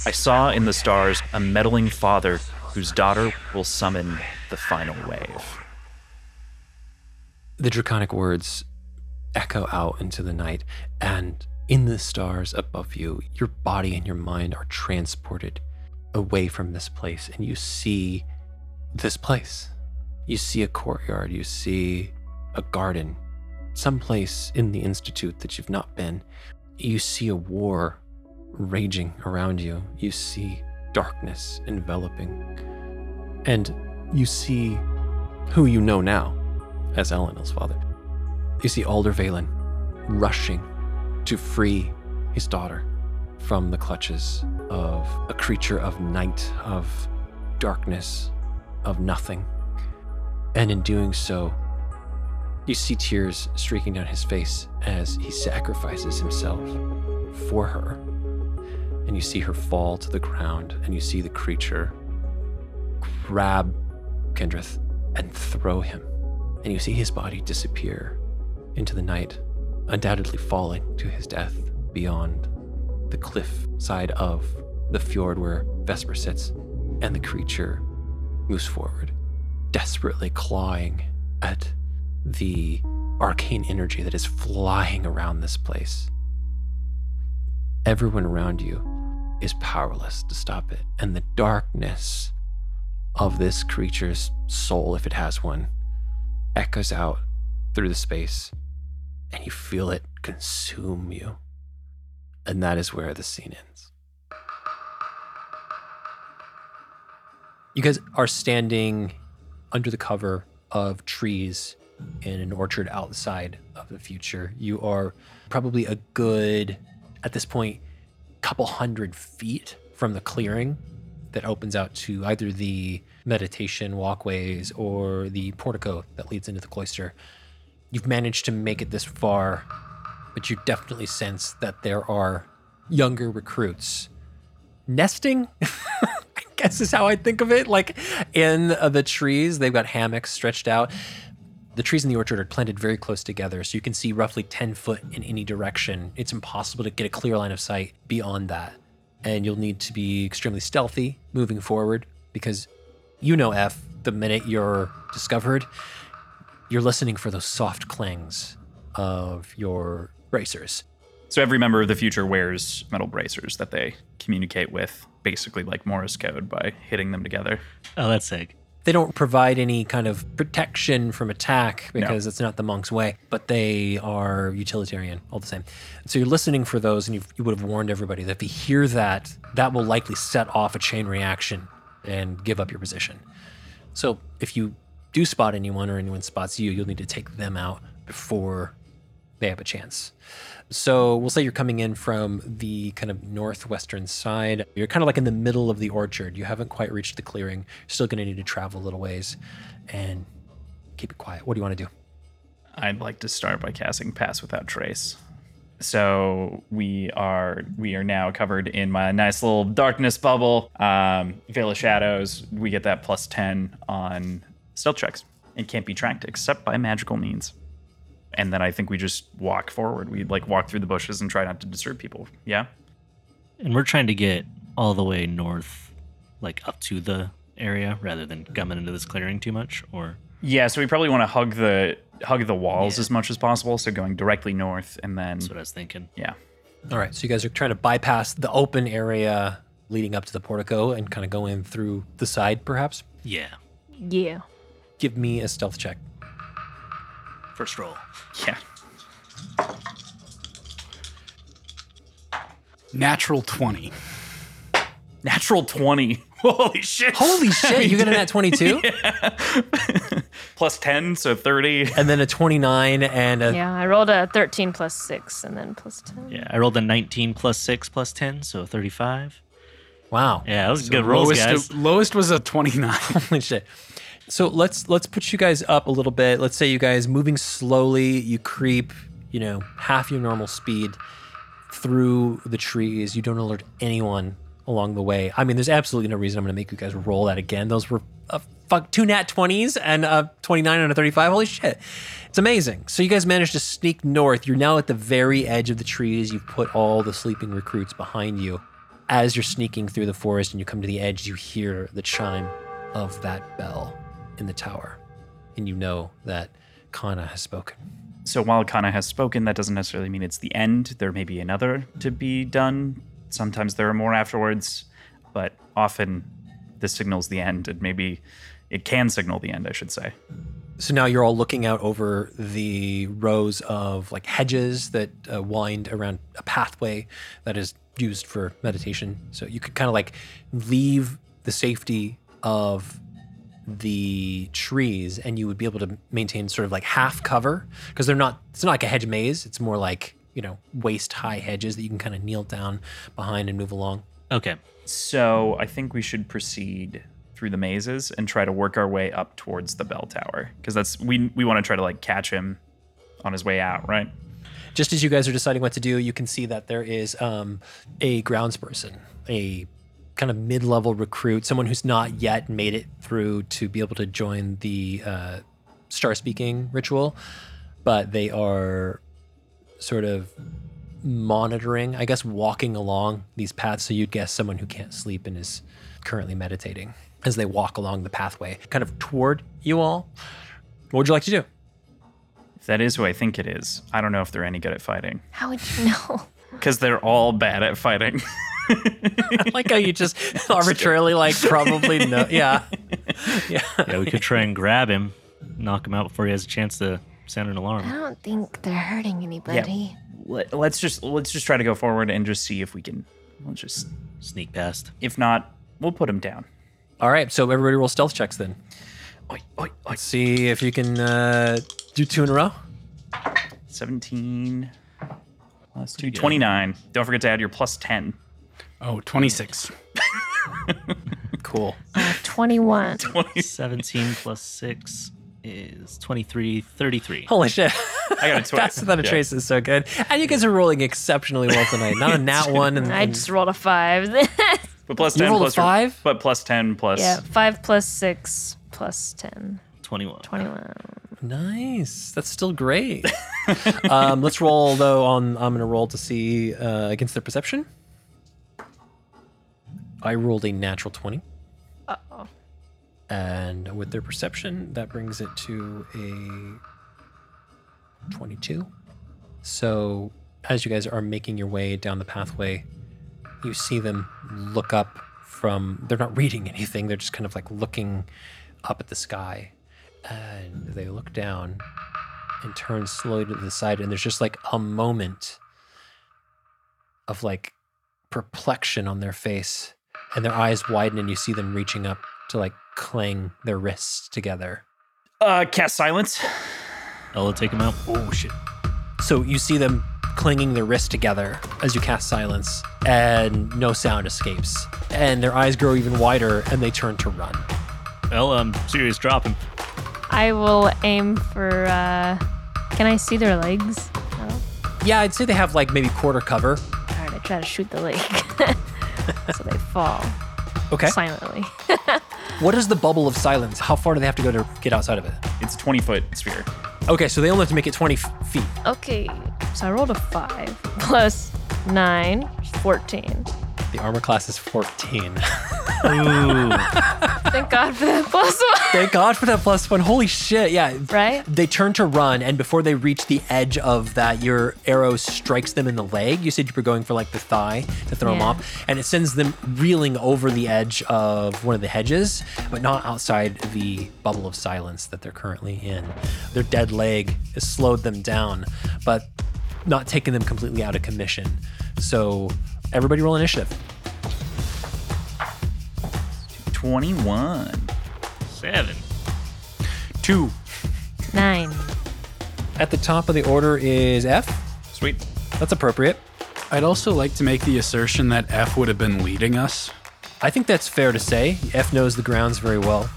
I saw in the stars a meddling father whose daughter will summon the final wave. the draconic words echo out into the night, and in the stars above you, your body and your mind are transported away from this place, and you see this place. You see a courtyard, you see a garden, someplace in the Institute that you've not been. You see a war raging around you, you see darkness enveloping, and you see who you know now as Elanil's father. You see Alder Valen rushing to free his daughter from the clutches of a creature of night, of darkness, of nothing. And in doing so, you see tears streaking down his face as he sacrifices himself for her. And you see her fall to the ground, and you see the creature grab Kendrith and throw him and you see his body disappear into the night, undoubtedly falling to his death beyond the cliff side of the fjord where Vesper sits, and the creature moves forward, desperately clawing at the arcane energy that is flying around this place. Everyone around you is powerless to stop it, and the darkness of this creature's soul, if it has one, echoes out through the space, and you feel it consume you. And that is where the scene ends. You guys are standing under the cover of trees in an orchard outside of the future. You are probably a good, at this point, couple hundred feet from the clearing that opens out to either the meditation walkways or the portico that leads into the cloister. You've managed to make it this far, but you definitely sense that there are younger recruits nesting. I guess is how I think of it. Like in uh, the trees, they've got hammocks stretched out. The trees in the orchard are planted very close together, so you can see roughly 10 foot in any direction. It's impossible to get a clear line of sight beyond that. And you'll need to be extremely stealthy moving forward because you know F, the minute you're discovered, you're listening for those soft clangs of your bracers. So every member of the future wears metal bracers that they communicate with, basically like Morse code by hitting them together. Oh, that's sick. They don't provide any kind of protection from attack because it's not the monk's way, but they are utilitarian all the same. So you're listening for those, and you've, you would have warned everybody that if you hear that, that will likely set off a chain reaction and give up your position. So if you do spot anyone or anyone spots you, you'll need to take them out before they have a chance. So we'll say you're coming in from the kind of northwestern side. You're kind of like in the middle of the orchard. You haven't quite reached the clearing. You're still going to need to travel a little ways and keep it quiet. What do you want to do? I'd like to start by casting Pass Without Trace. So we are we are now covered in my nice little darkness bubble. Um, Veil of Shadows. We get that plus ten on stealth checks and can't be tracked except by magical means. And then I think we just walk forward. We like walk through the bushes and try not to disturb people. Yeah. And we're trying to get all the way north, like up to the area, rather than coming into this clearing too much. Or Yeah. So we probably want to hug the hug the walls Yeah. as much as possible. So going directly north and then that's what I was thinking. yeah. All right, so you guys are trying to bypass the open area leading up to the portico and kind of go in through the side, perhaps. Yeah. Yeah. Give me a stealth check. First roll. Yeah. Natural 20. Natural 20. Holy shit. Holy shit, you got a nat 22? Plus 10, so 30. And then a 29 and a. Yeah, I rolled a 13 plus 6 and then plus 10. Yeah, I rolled a 19 plus 6 plus 10, so 35. Wow. Yeah, that was a good rolls, lowest, guys. lowest was a 29. Holy shit. So let's let's put you guys up a little bit. Let's say you guys moving slowly, you creep, you know, half your normal speed through the trees. You don't alert anyone along the way. I mean, there's absolutely no reason I'm going to make you guys roll that again. Those were uh, fuck two nat 20s and a 29 and a 35. Holy shit. It's amazing. So you guys managed to sneak north. You're now at the very edge of the trees. You've put all the sleeping recruits behind you. As you're sneaking through the forest and you come to the edge, you hear the chime of that bell in the tower. And you know that Kana has spoken. So while Kana has spoken, that doesn't necessarily mean it's the end. There may be another to be done. Sometimes there are more afterwards, but often this signals the end, and maybe it can signal the end, I should say. So now you're all looking out over the rows of like hedges that uh, wind around a pathway that is used for meditation. So you could kind of like leave the safety of the trees and you would be able to maintain sort of like half cover because they're not it's not like a hedge maze it's more like you know waist high hedges that you can kind of kneel down behind and move along Okay. So I think we should proceed through the mazes and try to work our way up towards the bell tower because that's we we want to try to like catch him on his way out, right? just as you guys are deciding what to do, you can see that there is um, a groundsperson, a kind of mid-level recruit, someone who's not yet made it through to be able to join the uh, star speaking ritual, but they are sort of monitoring, I guess, walking along these paths. So you'd guess someone who can't sleep and is currently meditating as they walk along the pathway, kind of toward you all. What would you like to do? If that is who I think it is, I don't know if they're any good at fighting How would you know? because they're all bad at fighting. I like how you just arbitrarily like probably no yeah yeah Yeah, we could try and grab him, knock him out before he has a chance to sound an alarm. I don't think they're hurting anybody. Let, let's just let's just try to go forward and just see if we can. Let's just Sneak past. if not, we'll put him down. all right so everybody roll stealth checks then Oi, oi, oi. let's see if you can uh do two in a row 17 plus 2, good. 29. Don't forget to add your plus 10. Oh, 26. cool Uh, 21. 17 plus 6 is 23, 33. holy shit I got a 20. that's without a Yeah. trace is so good and you guys are rolling exceptionally well tonight not a nat one and, I just rolled a 5. But plus You 10 rolled a plus your- five? But plus 10 plus. yeah, 5 plus 6 plus 10. 21. 21. nice that's still great um let's roll though on i'm gonna roll to see uh against their perception i rolled a natural 20 Uh-oh. and with their perception that brings it to a 22 so as you guys are making your way down the pathway you see them look up from they're not reading anything they're just kind of like looking up at the sky. And they look down and turn slowly to the side and there's just like a moment of like perplexion on their face and their eyes widen and you see them reaching up to like clang their wrists together Uh, cast silence. Ella, take him out. oh shit so you see them clinging their wrists together as you cast silence and no sound escapes and their eyes grow even wider and they turn to run Ella, I'm serious, drop him. I will aim for uh, Can I see their legs? Yeah, I'd say they have like maybe quarter cover. all right, I try to shoot the leg. so they fall Okay. silently. What is the bubble of silence? How far do they have to go to get outside of it? It's a 20 foot sphere. Okay, so they only have to make it 20 f- feet. Okay, so I rolled a 5 plus 9, 14. The armor class is 14. Ooh. Thank God for that plus one. Thank God for that plus one. Holy shit. Yeah. Right? They turn to run, and before they reach the edge of that, your arrow strikes them in the leg. You said you were going for like the thigh to throw them off, and it sends them reeling over the edge of one of the hedges, but not outside the bubble of silence that they're currently in. Their dead leg has slowed them down, but not taken them completely out of commission. So, everybody roll initiative. 21. Seven. Two. 9. At the top of the order is F. Sweet. That's appropriate. I'd also like to make the assertion that F would have been leading us. I think that's fair to say. F knows the grounds very well.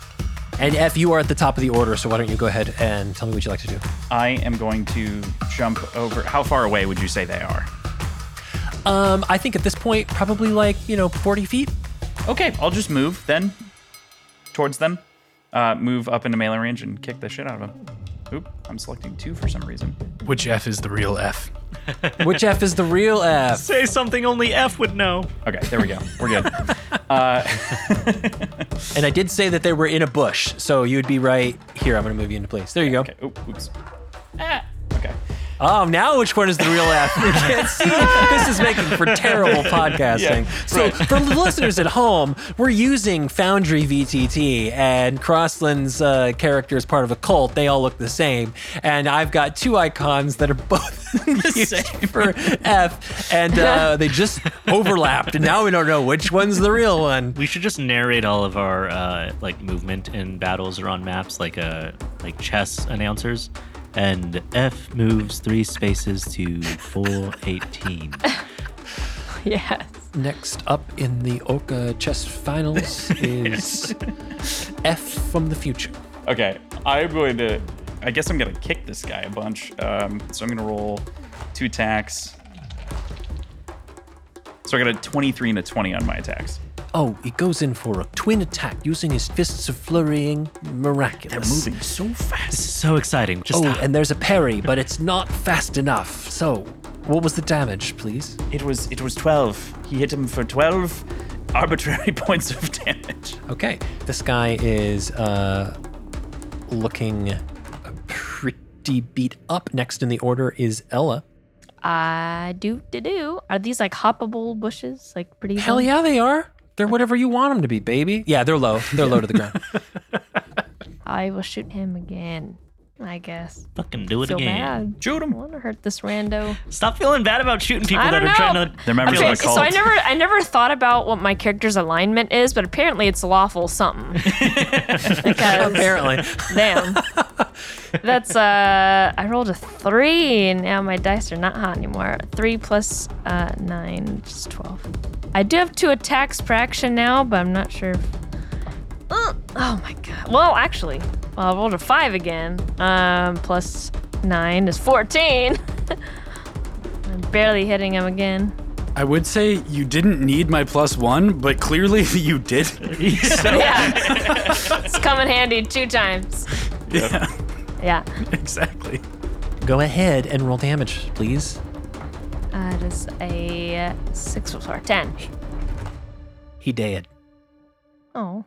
And F, you are at the top of the order, so why don't you go ahead and tell me what you'd like to do? I am going to jump over. How far away would you say they are? Um, I think at this point, probably like, you know, 40 feet. Okay, I'll just move then towards them. Uh, move up into melee range and kick the shit out of them. Oop, I'm selecting two for some reason. Which F is the real F? Which F is the real F? Say something only F would know. Okay, there we go. We're good. Uh, And I did say that they were in a bush, so you'd be right here. I'm going to move you into place. There you go. okay, oop, oops. Ah, Oh, now which one is the real F? You can't see. This is making for terrible podcasting. Yeah, so, right. for the listeners at home, we're using Foundry VTT, and Krossland's uh, character is part of a cult. They all look the same, and I've got two icons that are both used for F, and uh, they just overlapped, and now we don't know which one's the real one. We should just narrate all of our uh, like movement in battles or on maps, like uh, like chess announcers. And F moves three spaces to 418. Yes. Next up in the Orca chess finals is F from the future. Okay, I'm going to. I guess I'm going to kick this guy a bunch. Um, so I'm going to roll two attacks. So I got a 23 and a 20 on my attacks. Oh, he goes in for a twin attack using his fists of flurrying miraculous. They're moving so fast. This is so exciting. Just Oh, and there's a parry, but it's not fast enough. So, what was the damage, please? It was it was 12. He hit him for 12 arbitrary points of damage. Okay, this guy is uh, looking pretty beat up. Next in the order is Ella. I do do do. Are these like hoppable bushes? Like pretty Hell low? yeah, they are. They're whatever you want them to be, baby. Yeah, they're low. They're low to the ground. I will shoot him again. I guess. fucking do it Feel again. bad. Shoot I him. want to hurt this rando. Stop feeling bad about shooting people I that don't are trying to. They're members Okay, of a cult. so I never, I never thought about what my character's alignment is, but apparently it's lawful something. because Apparently. damn, that's uh, I rolled a three, and now my dice are not hot anymore. Three plus uh nine, which is twelve. I do have two attacks per action now, but I'm not sure. If... Uh, oh my god. Well, actually, well, I rolled a five again. Um, plus nine is fourteen. I'm barely hitting him again. I would say you didn't need my plus one, but clearly you did. So, Yeah. it's come in handy two times. yeah, Yeah. exactly. Go ahead and roll damage, please. Uh, it is a six or plus four, ten. He dead. Oh.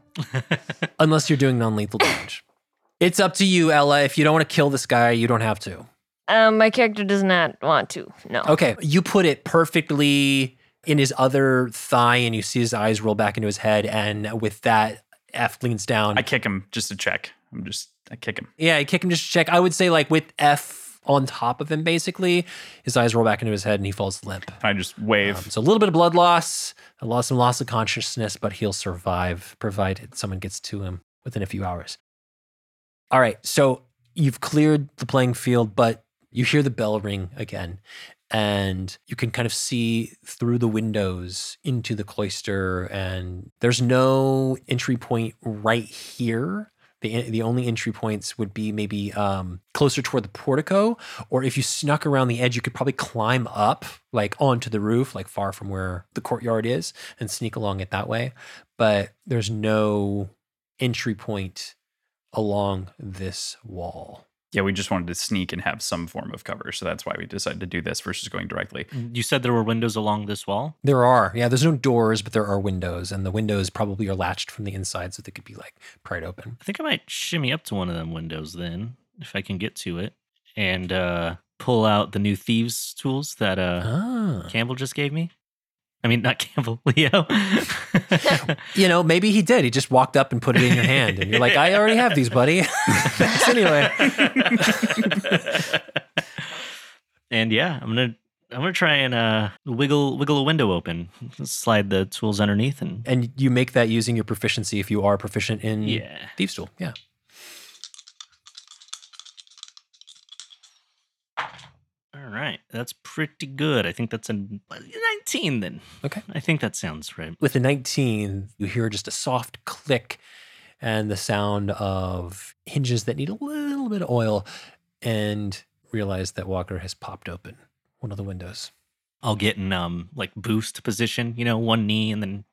Unless you're doing non lethal damage. It's up to you, Ella. If you don't want to kill this guy, you don't have to. Um, my character does not want to. No. Okay, you put it perfectly in his other thigh, and you see his eyes roll back into his head. And with that, F leans down. I kick him just to check. I'm just I kick him. yeah, I kick him just to check. I would say, like, with F on top of him, basically, his eyes roll back into his head and he falls limp. I just wave. Um, so a little bit of blood loss, a loss, some loss of consciousness, but he'll survive provided someone gets to him within a few hours. All right, so you've cleared the playing field, but you hear the bell ring again, and you can kind of see through the windows into the cloister, and there's no entry point right here. The, the only entry points would be maybe um, closer toward the portico, or if you snuck around the edge, you could probably climb up like onto the roof, like far from where the courtyard is, and sneak along it that way. But there's no entry point along this wall. Yeah, we just wanted to sneak and have some form of cover. So that's why we decided to do this versus going directly. You said there were windows along this wall? There are, yeah, there's no doors, but there are windows, and the windows probably are latched from the inside so they could be like pried open. I think I might shimmy up to one of them windows then, if I can get to it, and uh, pull out the new thieves tools that uh, Ah. Campbell just gave me. I mean, not Campbell, Leo. You know, maybe he did. He just walked up and put it in your hand, and you're like, I already have these, buddy. Thanks anyway. and yeah, I'm gonna I'm gonna try and uh, wiggle wiggle a window open, slide the tools underneath, and And you make that using your proficiency if you are proficient in yeah. Thieves Tool. Yeah. Right, that's pretty good. I think that's a 19 then. Okay. I think that sounds right. With the 19, you hear just a soft click and the sound of hinges that need a little bit of oil and realize that Walker has popped open one of the windows. I'll get in um like boost position, you know, one knee and then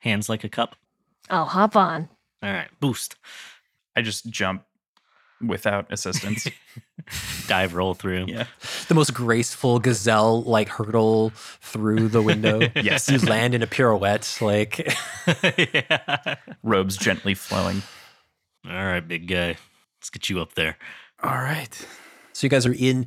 hands like a cup. I'll hop on. All right, boost. I just jump without assistance. Dive roll through. yeah. The most graceful gazelle like hurdle through the window. Yes. You land in a pirouette. Like, yeah. Robes gently flowing. All right, big guy. Let's get you up there. All right. So you guys are in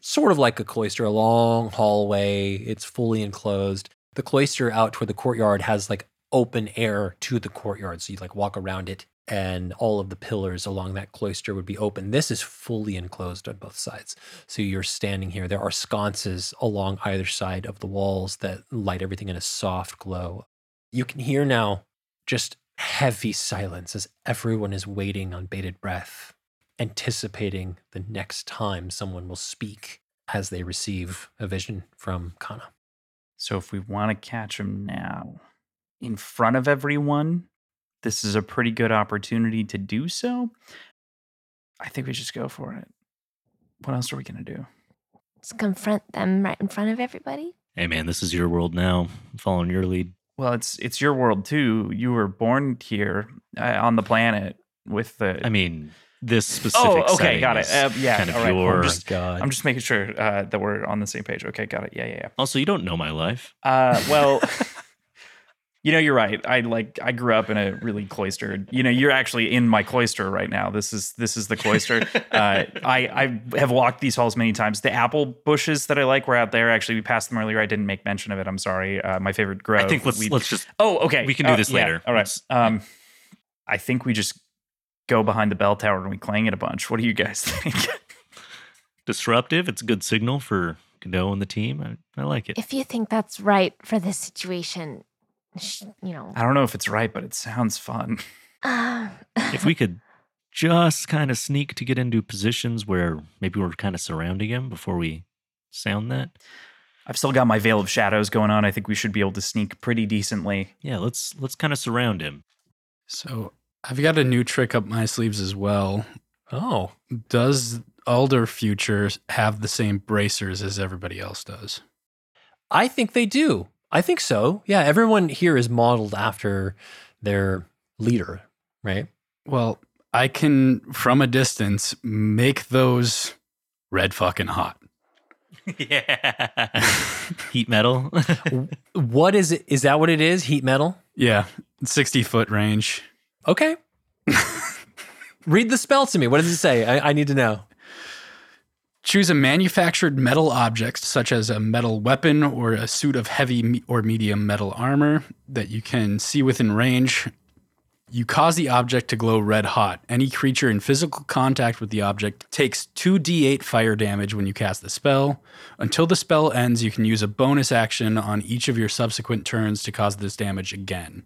sort of like a cloister, a long hallway. It's fully enclosed. The cloister out toward the courtyard has like open air to the courtyard. So you like walk around it and all of the pillars along that cloister would be open. This is fully enclosed on both sides. So you're standing here. There are sconces along either side of the walls that light everything in a soft glow. You can hear now just heavy silence as everyone is waiting on bated breath anticipating the next time someone will speak as they receive a vision from Kana. So if we want to catch him now in front of everyone, this is a pretty good opportunity to do so. I think we just go for it. What else are we going to do? Let's confront them right in front of everybody. Hey man, this is your world now. I'm following your lead. Well, it's it's your world too. You were born here uh, on the planet with the. I mean, this specific. oh, okay, setting got it. Uh, yeah, kind of all right. your. I'm just, God. I'm just making sure uh, that we're on the same page. Okay, got it. Yeah, yeah, Also, you don't know my life. Uh, well, you know, you're right. I like. I grew up in a really cloistered. You know, you're actually in my cloister right now. This is this is the cloister. uh, I I have walked these halls many times. The apple bushes that I like were out there. Actually, we passed them earlier. I didn't make mention of it. I'm sorry. Uh, my favorite grove. I think let's we- let's just Oh, okay. We can do Uh, this yeah, later. All right. Um, I think we just go behind the bell tower and we clang it a bunch. What do you guys think? disruptive. It's a good signal for Godot and the team. I, I like it. If you think that's right for this situation, sh- you know. I don't know if it's right, but it sounds fun. Uh, if we could just kind of sneak to get into positions where maybe we're kind of surrounding him before we sound that. I've still got my veil of shadows going on. I think we should be able to sneak pretty decently. Yeah, let's let's kind of surround him. So I've got a new trick up my sleeves as well. oh, Does Alder Future have the same bracers as everybody else does? I think they do. I think so. Yeah, everyone here is modeled after their leader, right? Well, I can, from a distance, make those red fucking hot. yeah. Heat metal. What is it? Is that what it is? Heat metal? Yeah, 60 foot range. Okay. Read the spell to me. What does it say? I, I need to know. Choose a manufactured metal object, such as a metal weapon or a suit of heavy or medium metal armor that you can see within range. You cause the object to glow red hot. Any creature in physical contact with the object takes 2d8 fire damage when you cast the spell. Until the spell ends, you can use a bonus action on each of your subsequent turns to cause this damage again.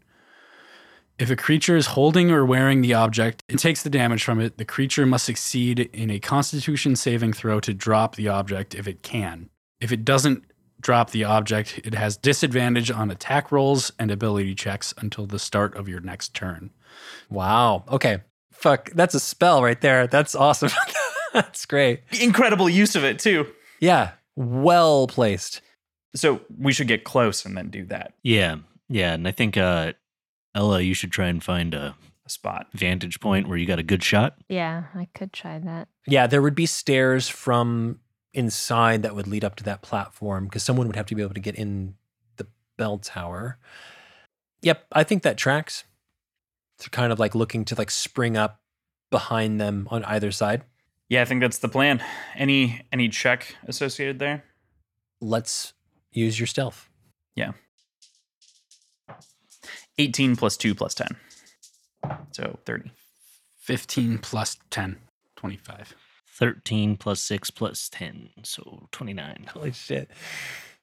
If a creature is holding or wearing the object and takes the damage from it, the creature must succeed in a constitution saving throw to drop the object if it can. If it doesn't drop the object, it has disadvantage on attack rolls and ability checks until the start of your next turn. Wow. Okay. Fuck, that's a spell right there. That's awesome. that's great. Incredible use of it too. Yeah, well placed. So we should get close and then do that Yeah, yeah, and I think uh, Ella, you should try and find a spot. vantage point where you got a good shot. Yeah, I could try that. Yeah, there would be stairs from inside that would lead up to that platform because someone would have to be able to get in the bell tower. Yep, I think that tracks. To kind of like looking to like spring up behind them on either side. Yeah, I think that's the plan. Any any check associated there? Let's use your stealth. 18 plus 2 plus 10. So 30. 15 plus 10, 25. 13 plus 6 plus 10, so 29. Holy shit.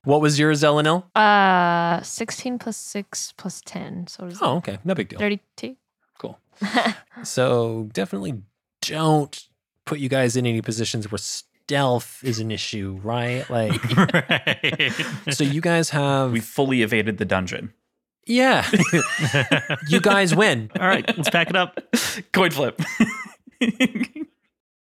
What was yours, Elanil? Uh, 16 plus 6 plus 10. So what is Oh, okay. No big deal. 32? Cool. So definitely don't put you guys in any positions where stealth is an issue, right? Like, right. so you guys have. We fully evaded the dungeon. Yeah. you guys win. All right, let's pack it up. Coin flip.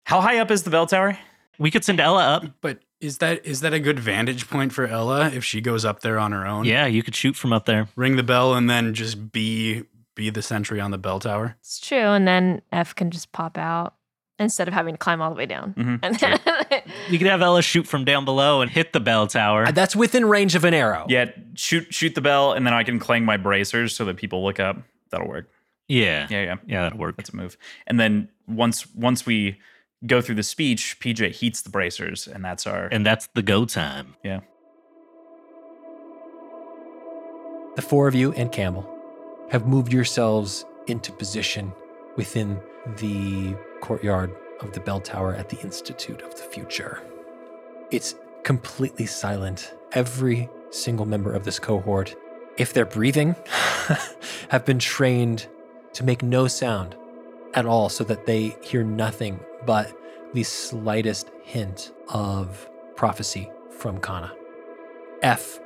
How high up is the bell tower? We could send Ella up. But is that is that a good vantage point for Ella if she goes up there on her own? Yeah, you could shoot from up there. Ring the bell and then just be be the sentry on the bell tower. It's true. And then F can just pop out instead of having to climb all the way down. Mhm, And then You could have Ella shoot from down below and hit the bell tower. That's within range of an arrow. Yeah, shoot shoot the bell and then I can clang my bracers so that people look up. That'll work. yeah. Yeah, yeah. Yeah, that'll work. That's a move. And then once once we go through the speech, PJ heats the bracers and that's our And that's the go time. yeah. The four of you and Campbell have moved yourselves into position within the courtyard of the bell tower at the Institute of the Future. It's completely silent. Every single member of this cohort, if they're breathing, have been trained to make no sound at all so that they hear nothing but the slightest hint of prophecy from Kana. F,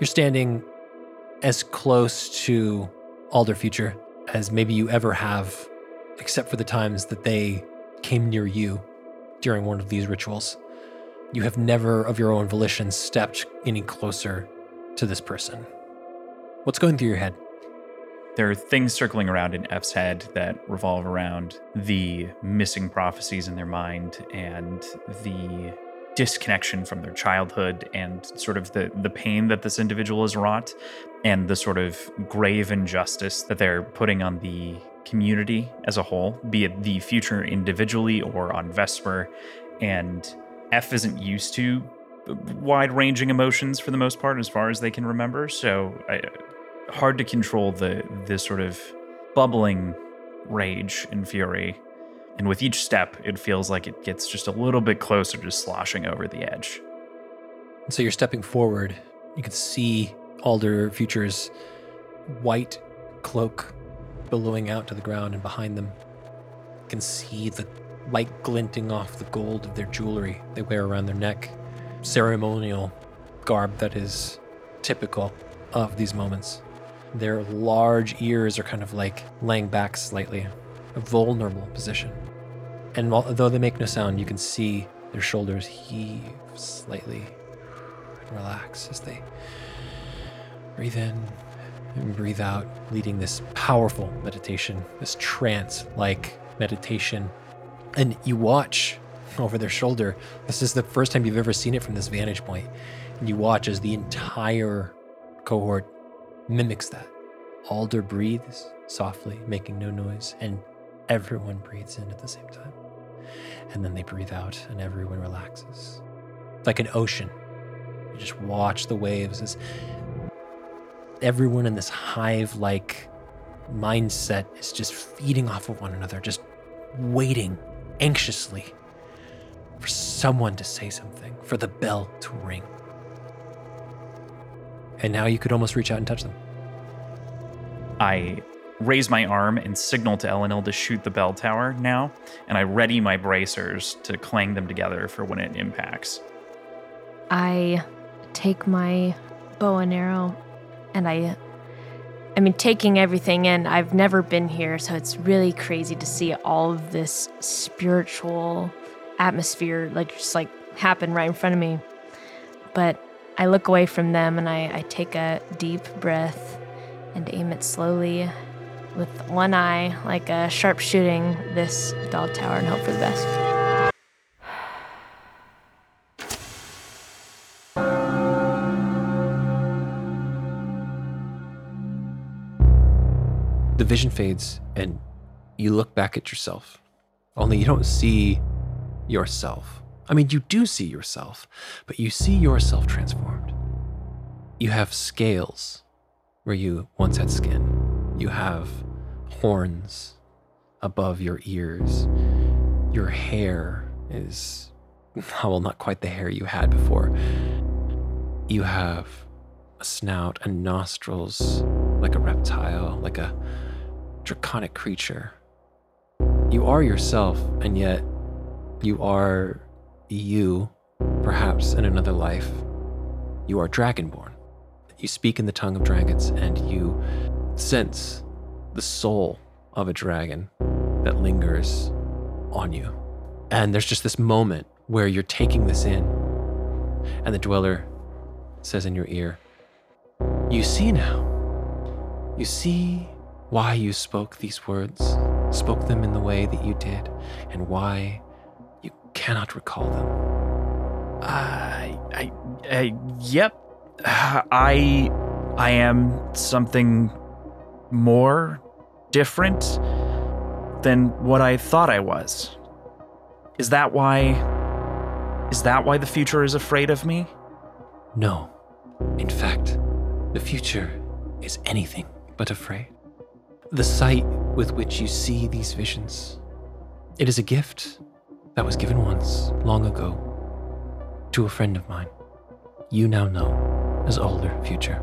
you're standing as close to Alder Future as maybe you ever have, except for the times that they came near you during one of these rituals. You have never, of your own volition, stepped any closer to this person. What's going through your head? There are things circling around in F's head that revolve around the missing prophecies in their mind and the disconnection from their childhood and sort of the, the pain that this individual has wrought and the sort of grave injustice that they're putting on the community as a whole, be it the future individually or on Vesper. And F isn't used to wide ranging emotions for the most part as far as they can remember. So I, hard to control the this sort of bubbling rage and fury. And with each step, it feels like it gets just a little bit closer to sloshing over the edge. So you're stepping forward. You can see Alder Future's white cloak billowing out to the ground, and behind them, you can see the light glinting off the gold of their jewelry they wear around their neck. Ceremonial garb that is typical of these moments. Their large ears are kind of like laying back slightly, a vulnerable position. And although they make no sound, you can see their shoulders heave slightly and relax as they breathe in and breathe out, leading this powerful meditation, this trance like meditation. And you watch over their shoulder. This is the first time you've ever seen it from this vantage point. And you watch as the entire cohort mimics that. Alder breathes softly, making no noise, and everyone breathes in at the same time. And then they breathe out, and everyone relaxes. It's like an ocean. You just watch the waves as everyone in this hive like mindset is just feeding off of one another, just waiting anxiously for someone to say something, for the bell to ring. And now you could almost reach out and touch them. I raise my arm and signal to Elanil to shoot the bell tower now, and I ready my bracers to clang them together for when it impacts. I take my bow and arrow and I I mean, taking everything in, I've never been here, so it's really crazy to see all of this spiritual atmosphere, like just like happen right in front of me. But I look away from them and I, I take a deep breath and aim it slowly with one eye, like a sharpshooting this bell tower, and hope for the best. Vision fades and you look back at yourself. Only you don't see yourself. I mean, you do see yourself, but you see yourself transformed. You have scales where you once had skin. You have horns above your ears. Your hair is, well, not quite the hair you had before. You have a snout and nostrils like a reptile, like a draconic creature. You are yourself, and yet you are you, perhaps in another life. You are dragonborn. You speak in the tongue of dragons, and you sense the soul of a dragon that lingers on you. And there's just this moment where you're taking this in, and the dweller says in your ear, You see now. You see why you spoke these words, spoke them in the way that you did, and why you cannot recall them. I, I, I, yep. I, I am something more different than what I thought I was. Is that why? Is that why the future is afraid of me? No. In fact, the future is anything but afraid. The sight with which you see these visions, it is a gift that was given once, long ago, to a friend of mine. You now know as Alder Future.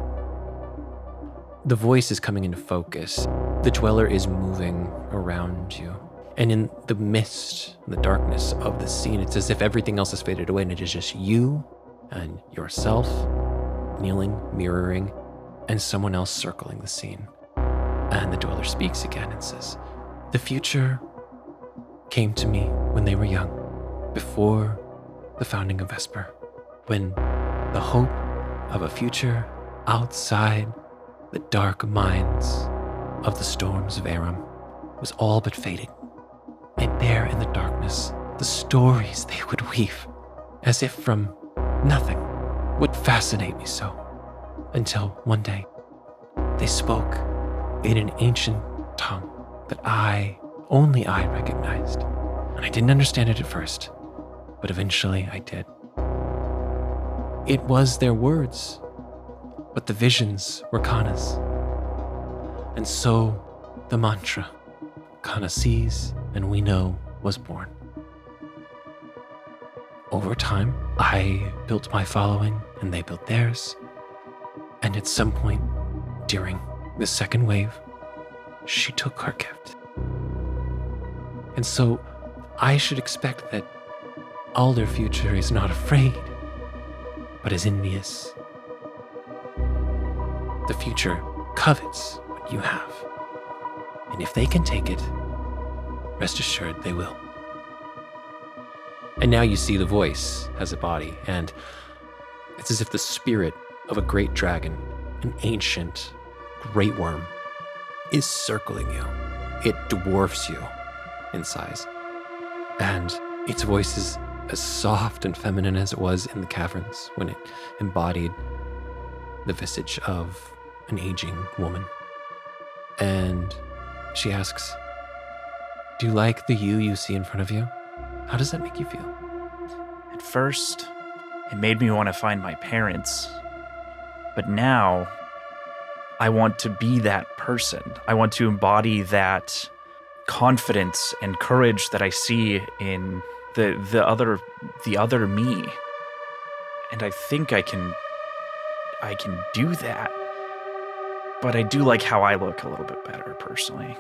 The voice is coming into focus. The dweller is moving around you. And in the mist, the darkness of the scene, it's as if everything else has faded away and it is just you and yourself kneeling, mirroring, and someone else circling the scene. And the dweller speaks again and says, The future came to me when they were young, before the founding of Vesper, when the hope of a future outside the dark minds of the storms of Aram was all but fading. And there in the darkness, the stories they would weave, as if from nothing, would fascinate me so. Until one day, they spoke in an ancient tongue that I, only I, recognized. And I didn't understand it at first, but eventually I did. It was their words, but the visions were Kana's. And so the mantra, Kana sees and we know, was born. Over time, I built my following and they built theirs. And at some point during the second wave, she took her gift. And so I should expect that Alder Future is not afraid, but is envious. The future covets what you have. And if they can take it, rest assured they will. And now you see the voice has a body, and it's as if the spirit of a great dragon, an ancient great worm, is circling you. It dwarfs you in size. And its voice is as soft and feminine as it was in the caverns when it embodied the visage of an aging woman. And she asks, Do you like the you you see in front of you? How does that make you feel? At first, it made me want to find my parents. But now, I want to be that person. I want to embody that confidence and courage that I see in the the other the other me. And I think I can I can do that. But I do like how I look a little bit better personally.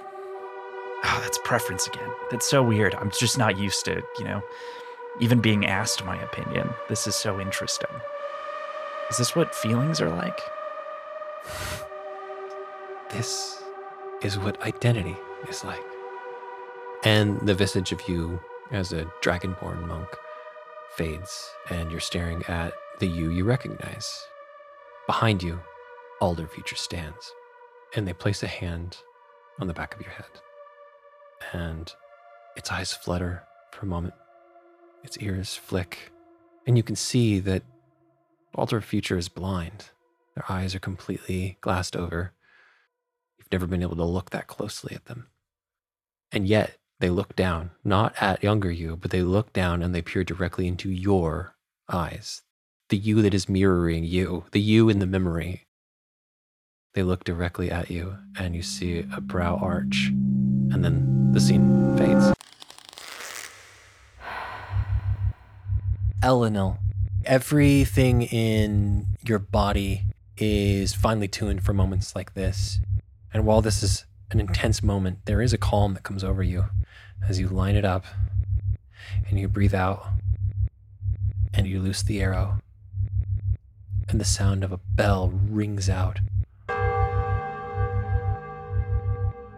Ah, that's preference again. That's so weird. I'm just not used to, you know, even being asked my opinion. This is so interesting. Is this what feelings are like? This is what identity is like. And the visage of you as a dragonborn monk fades, and you're staring at the you you recognize. Behind you, Alder Future stands, and they place a hand on the back of your head. And its eyes flutter for a moment, its ears flick, and you can see that Alder Future is blind. Their eyes are completely glassed over. Never been able to look that closely at them. And yet, they look down, not at younger you, but they look down and they peer directly into your eyes. The you that is mirroring you, the you in the memory. They look directly at you, and you see a brow arch, and then the scene fades. Elanil, everything in your body is finely tuned for moments like this. And while this is an intense moment, there is a calm that comes over you as you line it up and you breathe out and you loose the arrow. And the sound of a bell rings out.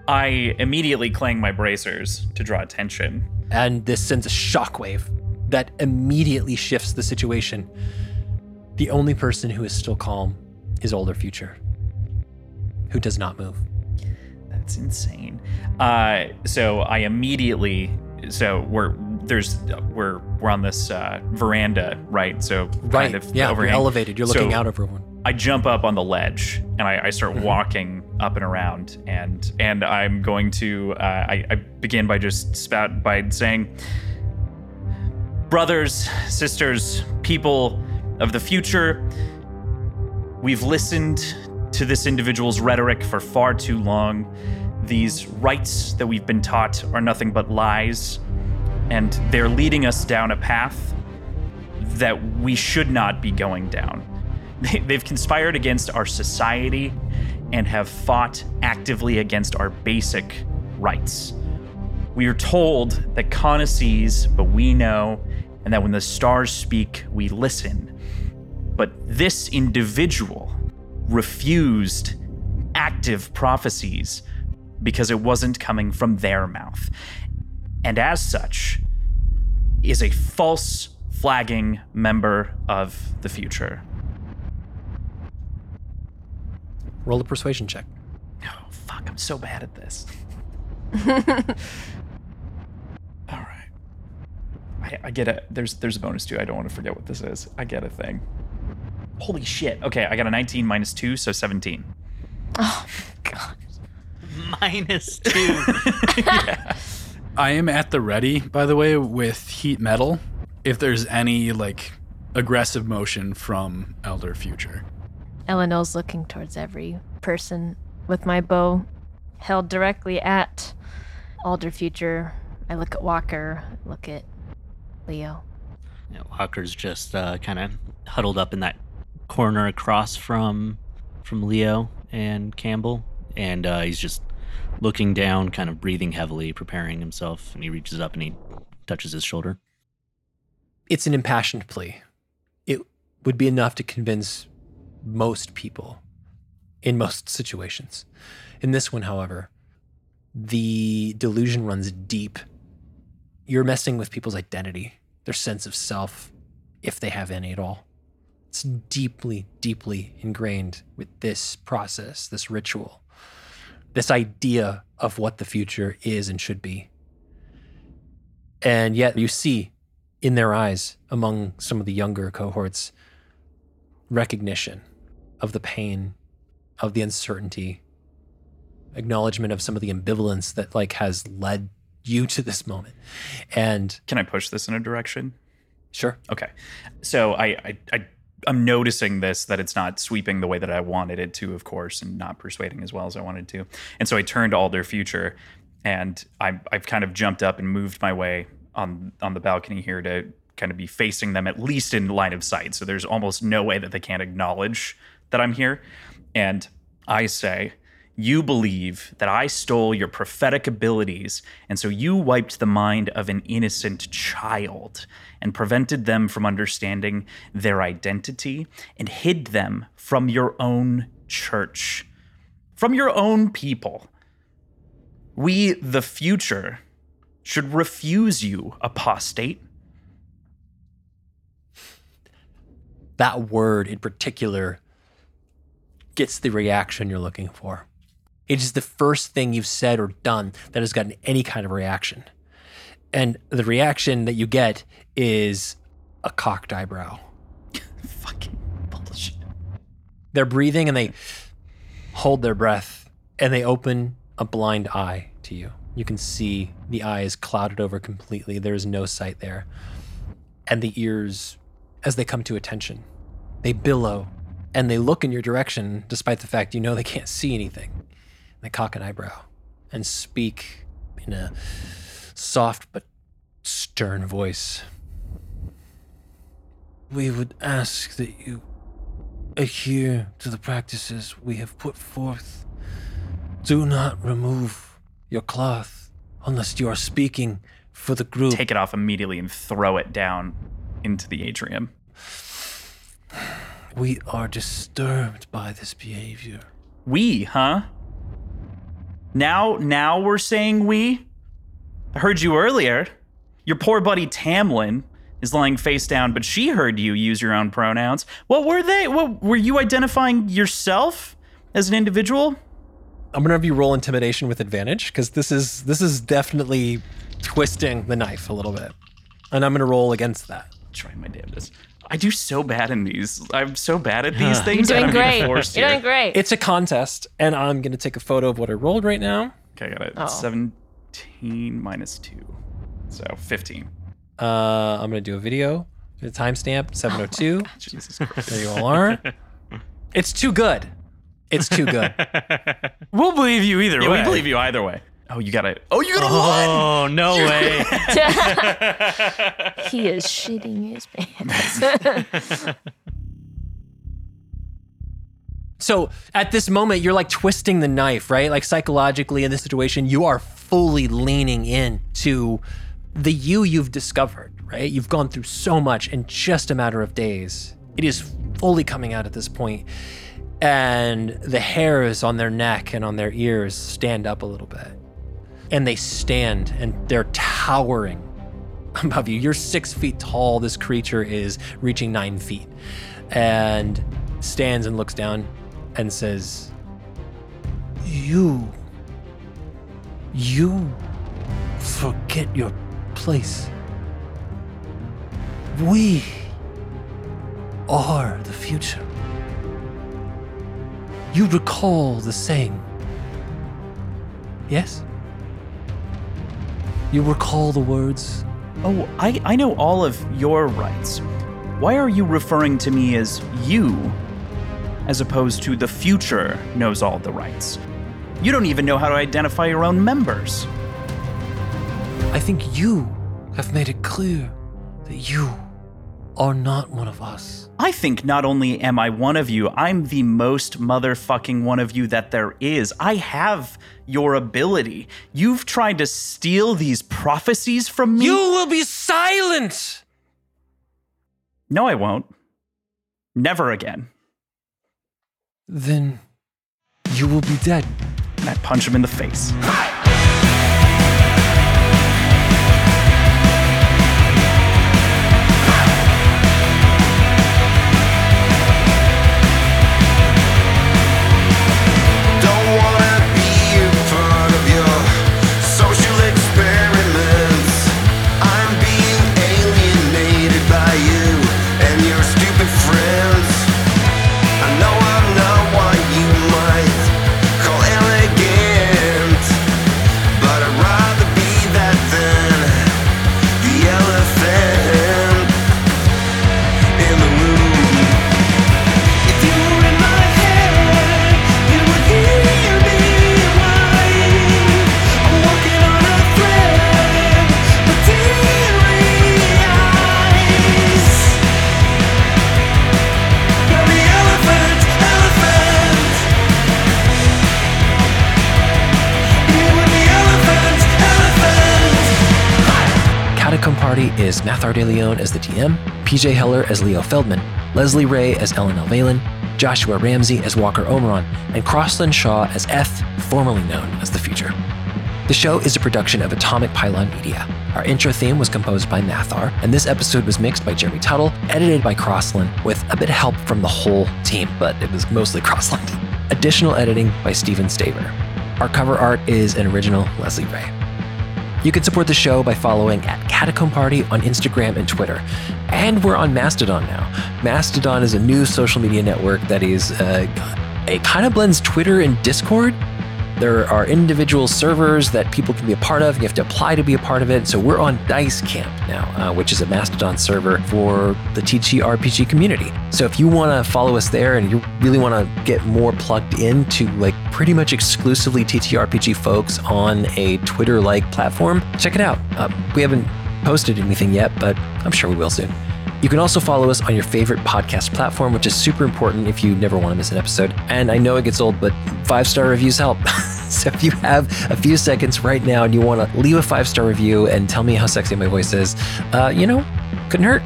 I immediately clang my bracers to draw attention. And this sends a shockwave that immediately shifts the situation. The only person who is still calm is Older Future, who does not move. That's insane. Uh, so I immediately, so we're there's we're we're on this uh, veranda, right? So Right. kind of yeah, you're overhang. elevated. You're looking So- out over one. I jump up on the ledge and I, I start Mhm. walking up and around and and I'm going to uh, I, I begin by just spout by saying, brothers, sisters, people of the future, we've listened to this individual's rhetoric for far too long. These rights that we've been taught are nothing but lies, and they're leading us down a path that we should not be going down. They- They've conspired against our society and have fought actively against our basic rights. We are told that Kana sees, but we know, and that when the stars speak, we listen. But this individual refused active prophecies because it wasn't coming from their mouth. And as such, is a false flagging member of the future. Roll a persuasion check. Oh, fuck, I'm so bad at this. All right. I, I get a there's there's a bonus too. I don't want to forget what this is. I get a thing. Holy shit. Okay, I got a 19 minus 2, so 17. Oh, God. Minus two. I am at the ready, by the way, with heat metal. If there's any like aggressive motion from Elder Future. Elanil's looking towards every person with my bow held directly at Alder Future. I look at Walker, look at Leo. Yeah, Walker's just uh, kind of huddled up in that corner across from from Leo and Campbell, and uh, he's just looking down, kind of breathing heavily, preparing himself. And he reaches up and he touches his shoulder. It's an impassioned plea. It would be enough to convince most people in most situations. In this one, however, the delusion runs deep. You're messing with people's identity, their sense of self, if they have any at all. It's deeply, deeply ingrained with this process, this ritual, this idea of what the future is and should be. And yet you see in their eyes among some of the younger cohorts recognition of the pain, of the uncertainty, acknowledgement of some of the ambivalence that like has led you to this moment. And Can I push this in a direction? sure, Okay. So I, I, I I'm noticing this that it's not sweeping the way that I wanted it to, of course, and not persuading as well as I wanted to. And so I turned to Alder Future, and I, I've kind of jumped up and moved my way on on the balcony here to kind of be facing them at least in line of sight. So there's almost no way that they can't acknowledge that I'm here. And I say, you believe that I stole your prophetic abilities, and so you wiped the mind of an innocent child and prevented them from understanding their identity and hid them from your own church. from your own people. We, the future, should refuse you, apostate. That word in particular gets the reaction you're looking for. It is the first thing you've said or done that has gotten any kind of reaction. And the reaction that you get is a cocked eyebrow. Fucking bullshit. They're breathing and they hold their breath and they open a blind eye to you. You can see the eye is clouded over completely. There is no sight there. And the ears, as they come to attention, they billow and they look in your direction despite the fact you know they can't see anything. They cock an eyebrow and speak in a soft but stern voice. We would ask that you adhere to the practices we have put forth. Do not remove your cloth unless you are speaking for the group. Take it off immediately and throw it down into the atrium. we are disturbed by this behavior. We, huh? Now, now we're saying we? I heard you earlier. Your poor buddy Tamlin is lying face down, but she heard you use your own pronouns. What were they? What were you identifying yourself as an individual? I'm gonna have you roll intimidation with advantage because this is this is definitely twisting the knife a little bit, and I'm gonna roll against that. Trying my damnedest. I do so bad in these. I'm so bad at these things. You're doing I'm great. You're here. doing great. It's a contest, and I'm gonna take a photo of what I rolled right now. Okay, I got it. Oh. 17 minus 2. So 15. Uh, I'm gonna do a video. The timestamp 702. Jesus Christ. there you all are. It's too good. It's too good. We'll believe you either Yeah, way. we believe you either way. Oh, you got it. Oh, you got a one. Oh, no way. he is shitting his pants. So at this moment, you're like twisting the knife, right? Like psychologically in this situation, you are fully leaning in to the you you've discovered, right? You've gone through so much in just a matter of days. It is fully coming out at this point, And the hairs on their neck and on their ears stand up a little bit. And they stand and they're towering above you. You're six feet tall. This creature is reaching nine feet. And stands and looks down and says, You. You forget your place. We are the future. You recall the saying. Yes? You recall the words Oh, I, I know all of your rights. Why are you referring to me as you, as opposed to the future knows all the rights? You don't even know how to identify your own members. I think you have made it clear that you are not one of us. I think not only am I one of you, I'm the most motherfucking one of you that there is. I have your ability. You've tried to steal these prophecies from me. You will be silent! No, I won't. Never again. Then you will be dead. And I punch him in the face. Party is Mathr de Leon as the DM, PJ Heller as Leo Feldman, Leslie Rae as Elanil Valen, Joshua Ramsey as Walker Omeran, and Krossland Shaw as F, formerly known as the Future. The show is a production of Atomic Pylon Media. Our intro theme was composed by Mathr, and this episode was mixed by Jeremy Tuttle, edited by Krossland, with a bit of help from the whole team, but it was mostly Krossland. Additional editing by Stephen Staver. Our cover art is an original Leslie Rae. You can support the show by following at Catacomb Party on Instagram and Twitter. And we're on Mastodon now. Mastodon is a new social media network that is, uh, it kind of blends Twitter and Discord. There are individual servers that people can be a part of. You have to apply to be a part of it. So we're on Dice Camp now, uh, which is a Mastodon server for the TTRPG community. So if you want to follow us there and you really want to get more plugged into like pretty much exclusively TTRPG folks on a Twitter-like platform, check it out. Uh, we haven't posted anything yet, but I'm sure we will soon. You can also follow us on your favorite podcast platform, which is super important if you never want to miss an episode. And I know it gets old, but five star reviews help. so if you have a few seconds right now and you want to leave a five star review and tell me how sexy my voice is, uh, you know, couldn't hurt.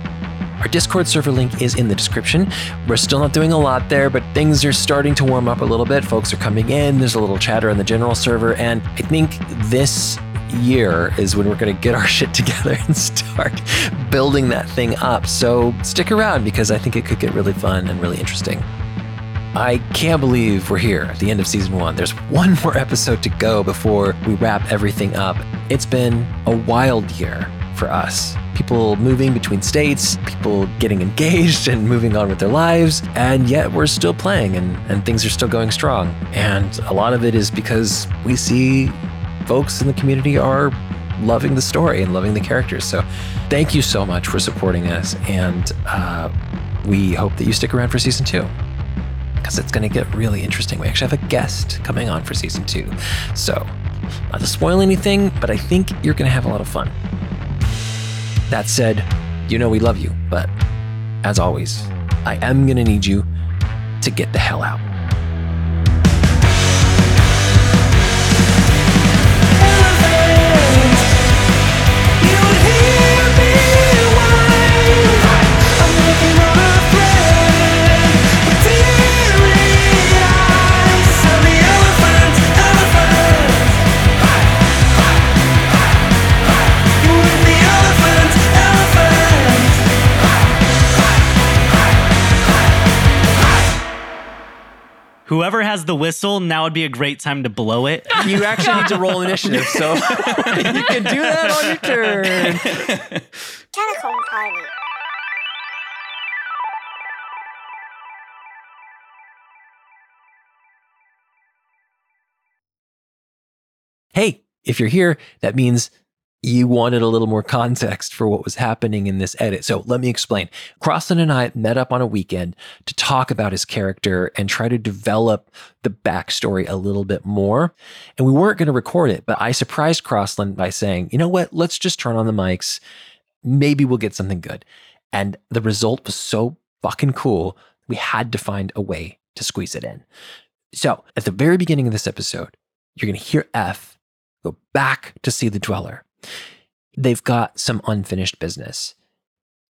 Our Discord server link is in the description. We're still not doing a lot there, but things are starting to warm up a little bit. Folks are coming in. There's a little chatter on the general server. And I think this year is when we're going to get our shit together and start building that thing up. So stick around because I think it could get really fun and really interesting. I can't believe we're here at the end of season one. There's one more episode to go before we wrap everything up. It's been a wild year for us. People moving between states, people getting engaged and moving on with their lives, and yet we're still playing and, and things are still going strong. And a lot of it is because we see folks in the community are loving the story and loving the characters. So thank you so much for supporting us. And uh, we hope that you stick around for season two because it's going to get really interesting. We actually have a guest coming on for season two. So, not to spoil anything, but I think you're going to have a lot of fun. That said, you know we love you, but as always, I am going to need you to get the hell out. Whoever has the whistle, now would be a great time to blow it. You actually need to roll initiative, so you can do that on your turn. Catacomb Party. hey, if you're here, that means you wanted a little more context for what was happening in this edit. So let me explain. Krossland and I met up on a weekend to talk about his character and try to develop the backstory a little bit more. And we weren't going to record it, but I surprised Krossland by saying, you know what, let's just turn on the mics. Maybe we'll get something good. And the result was so fucking cool. We had to find a way to squeeze it in. So at the very beginning of this episode, you're going to hear F go back to see the dweller. They've got some unfinished business.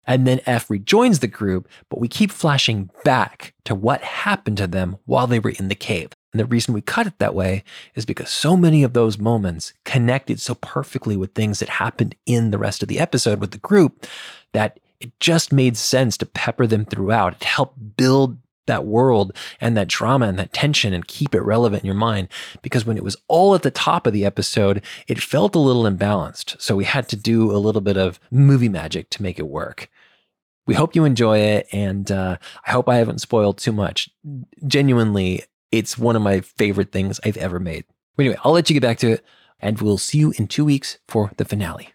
And then F rejoins the group, but we keep flashing back to what happened to them while they were in the cave. And the reason we cut it that way is because so many of those moments connected so perfectly with things that happened in the rest of the episode with the group that it just made sense to pepper them throughout. It helped build that world and that drama and that tension and keep it relevant in your mind. Because when it was all at the top of the episode, it felt a little imbalanced. So we had to do a little bit of movie magic to make it work. We hope you enjoy it. And uh, I hope I haven't spoiled too much. Genuinely, it's one of my favorite things I've ever made. Anyway, I'll let you get back to it. And we'll see you in two weeks for the finale.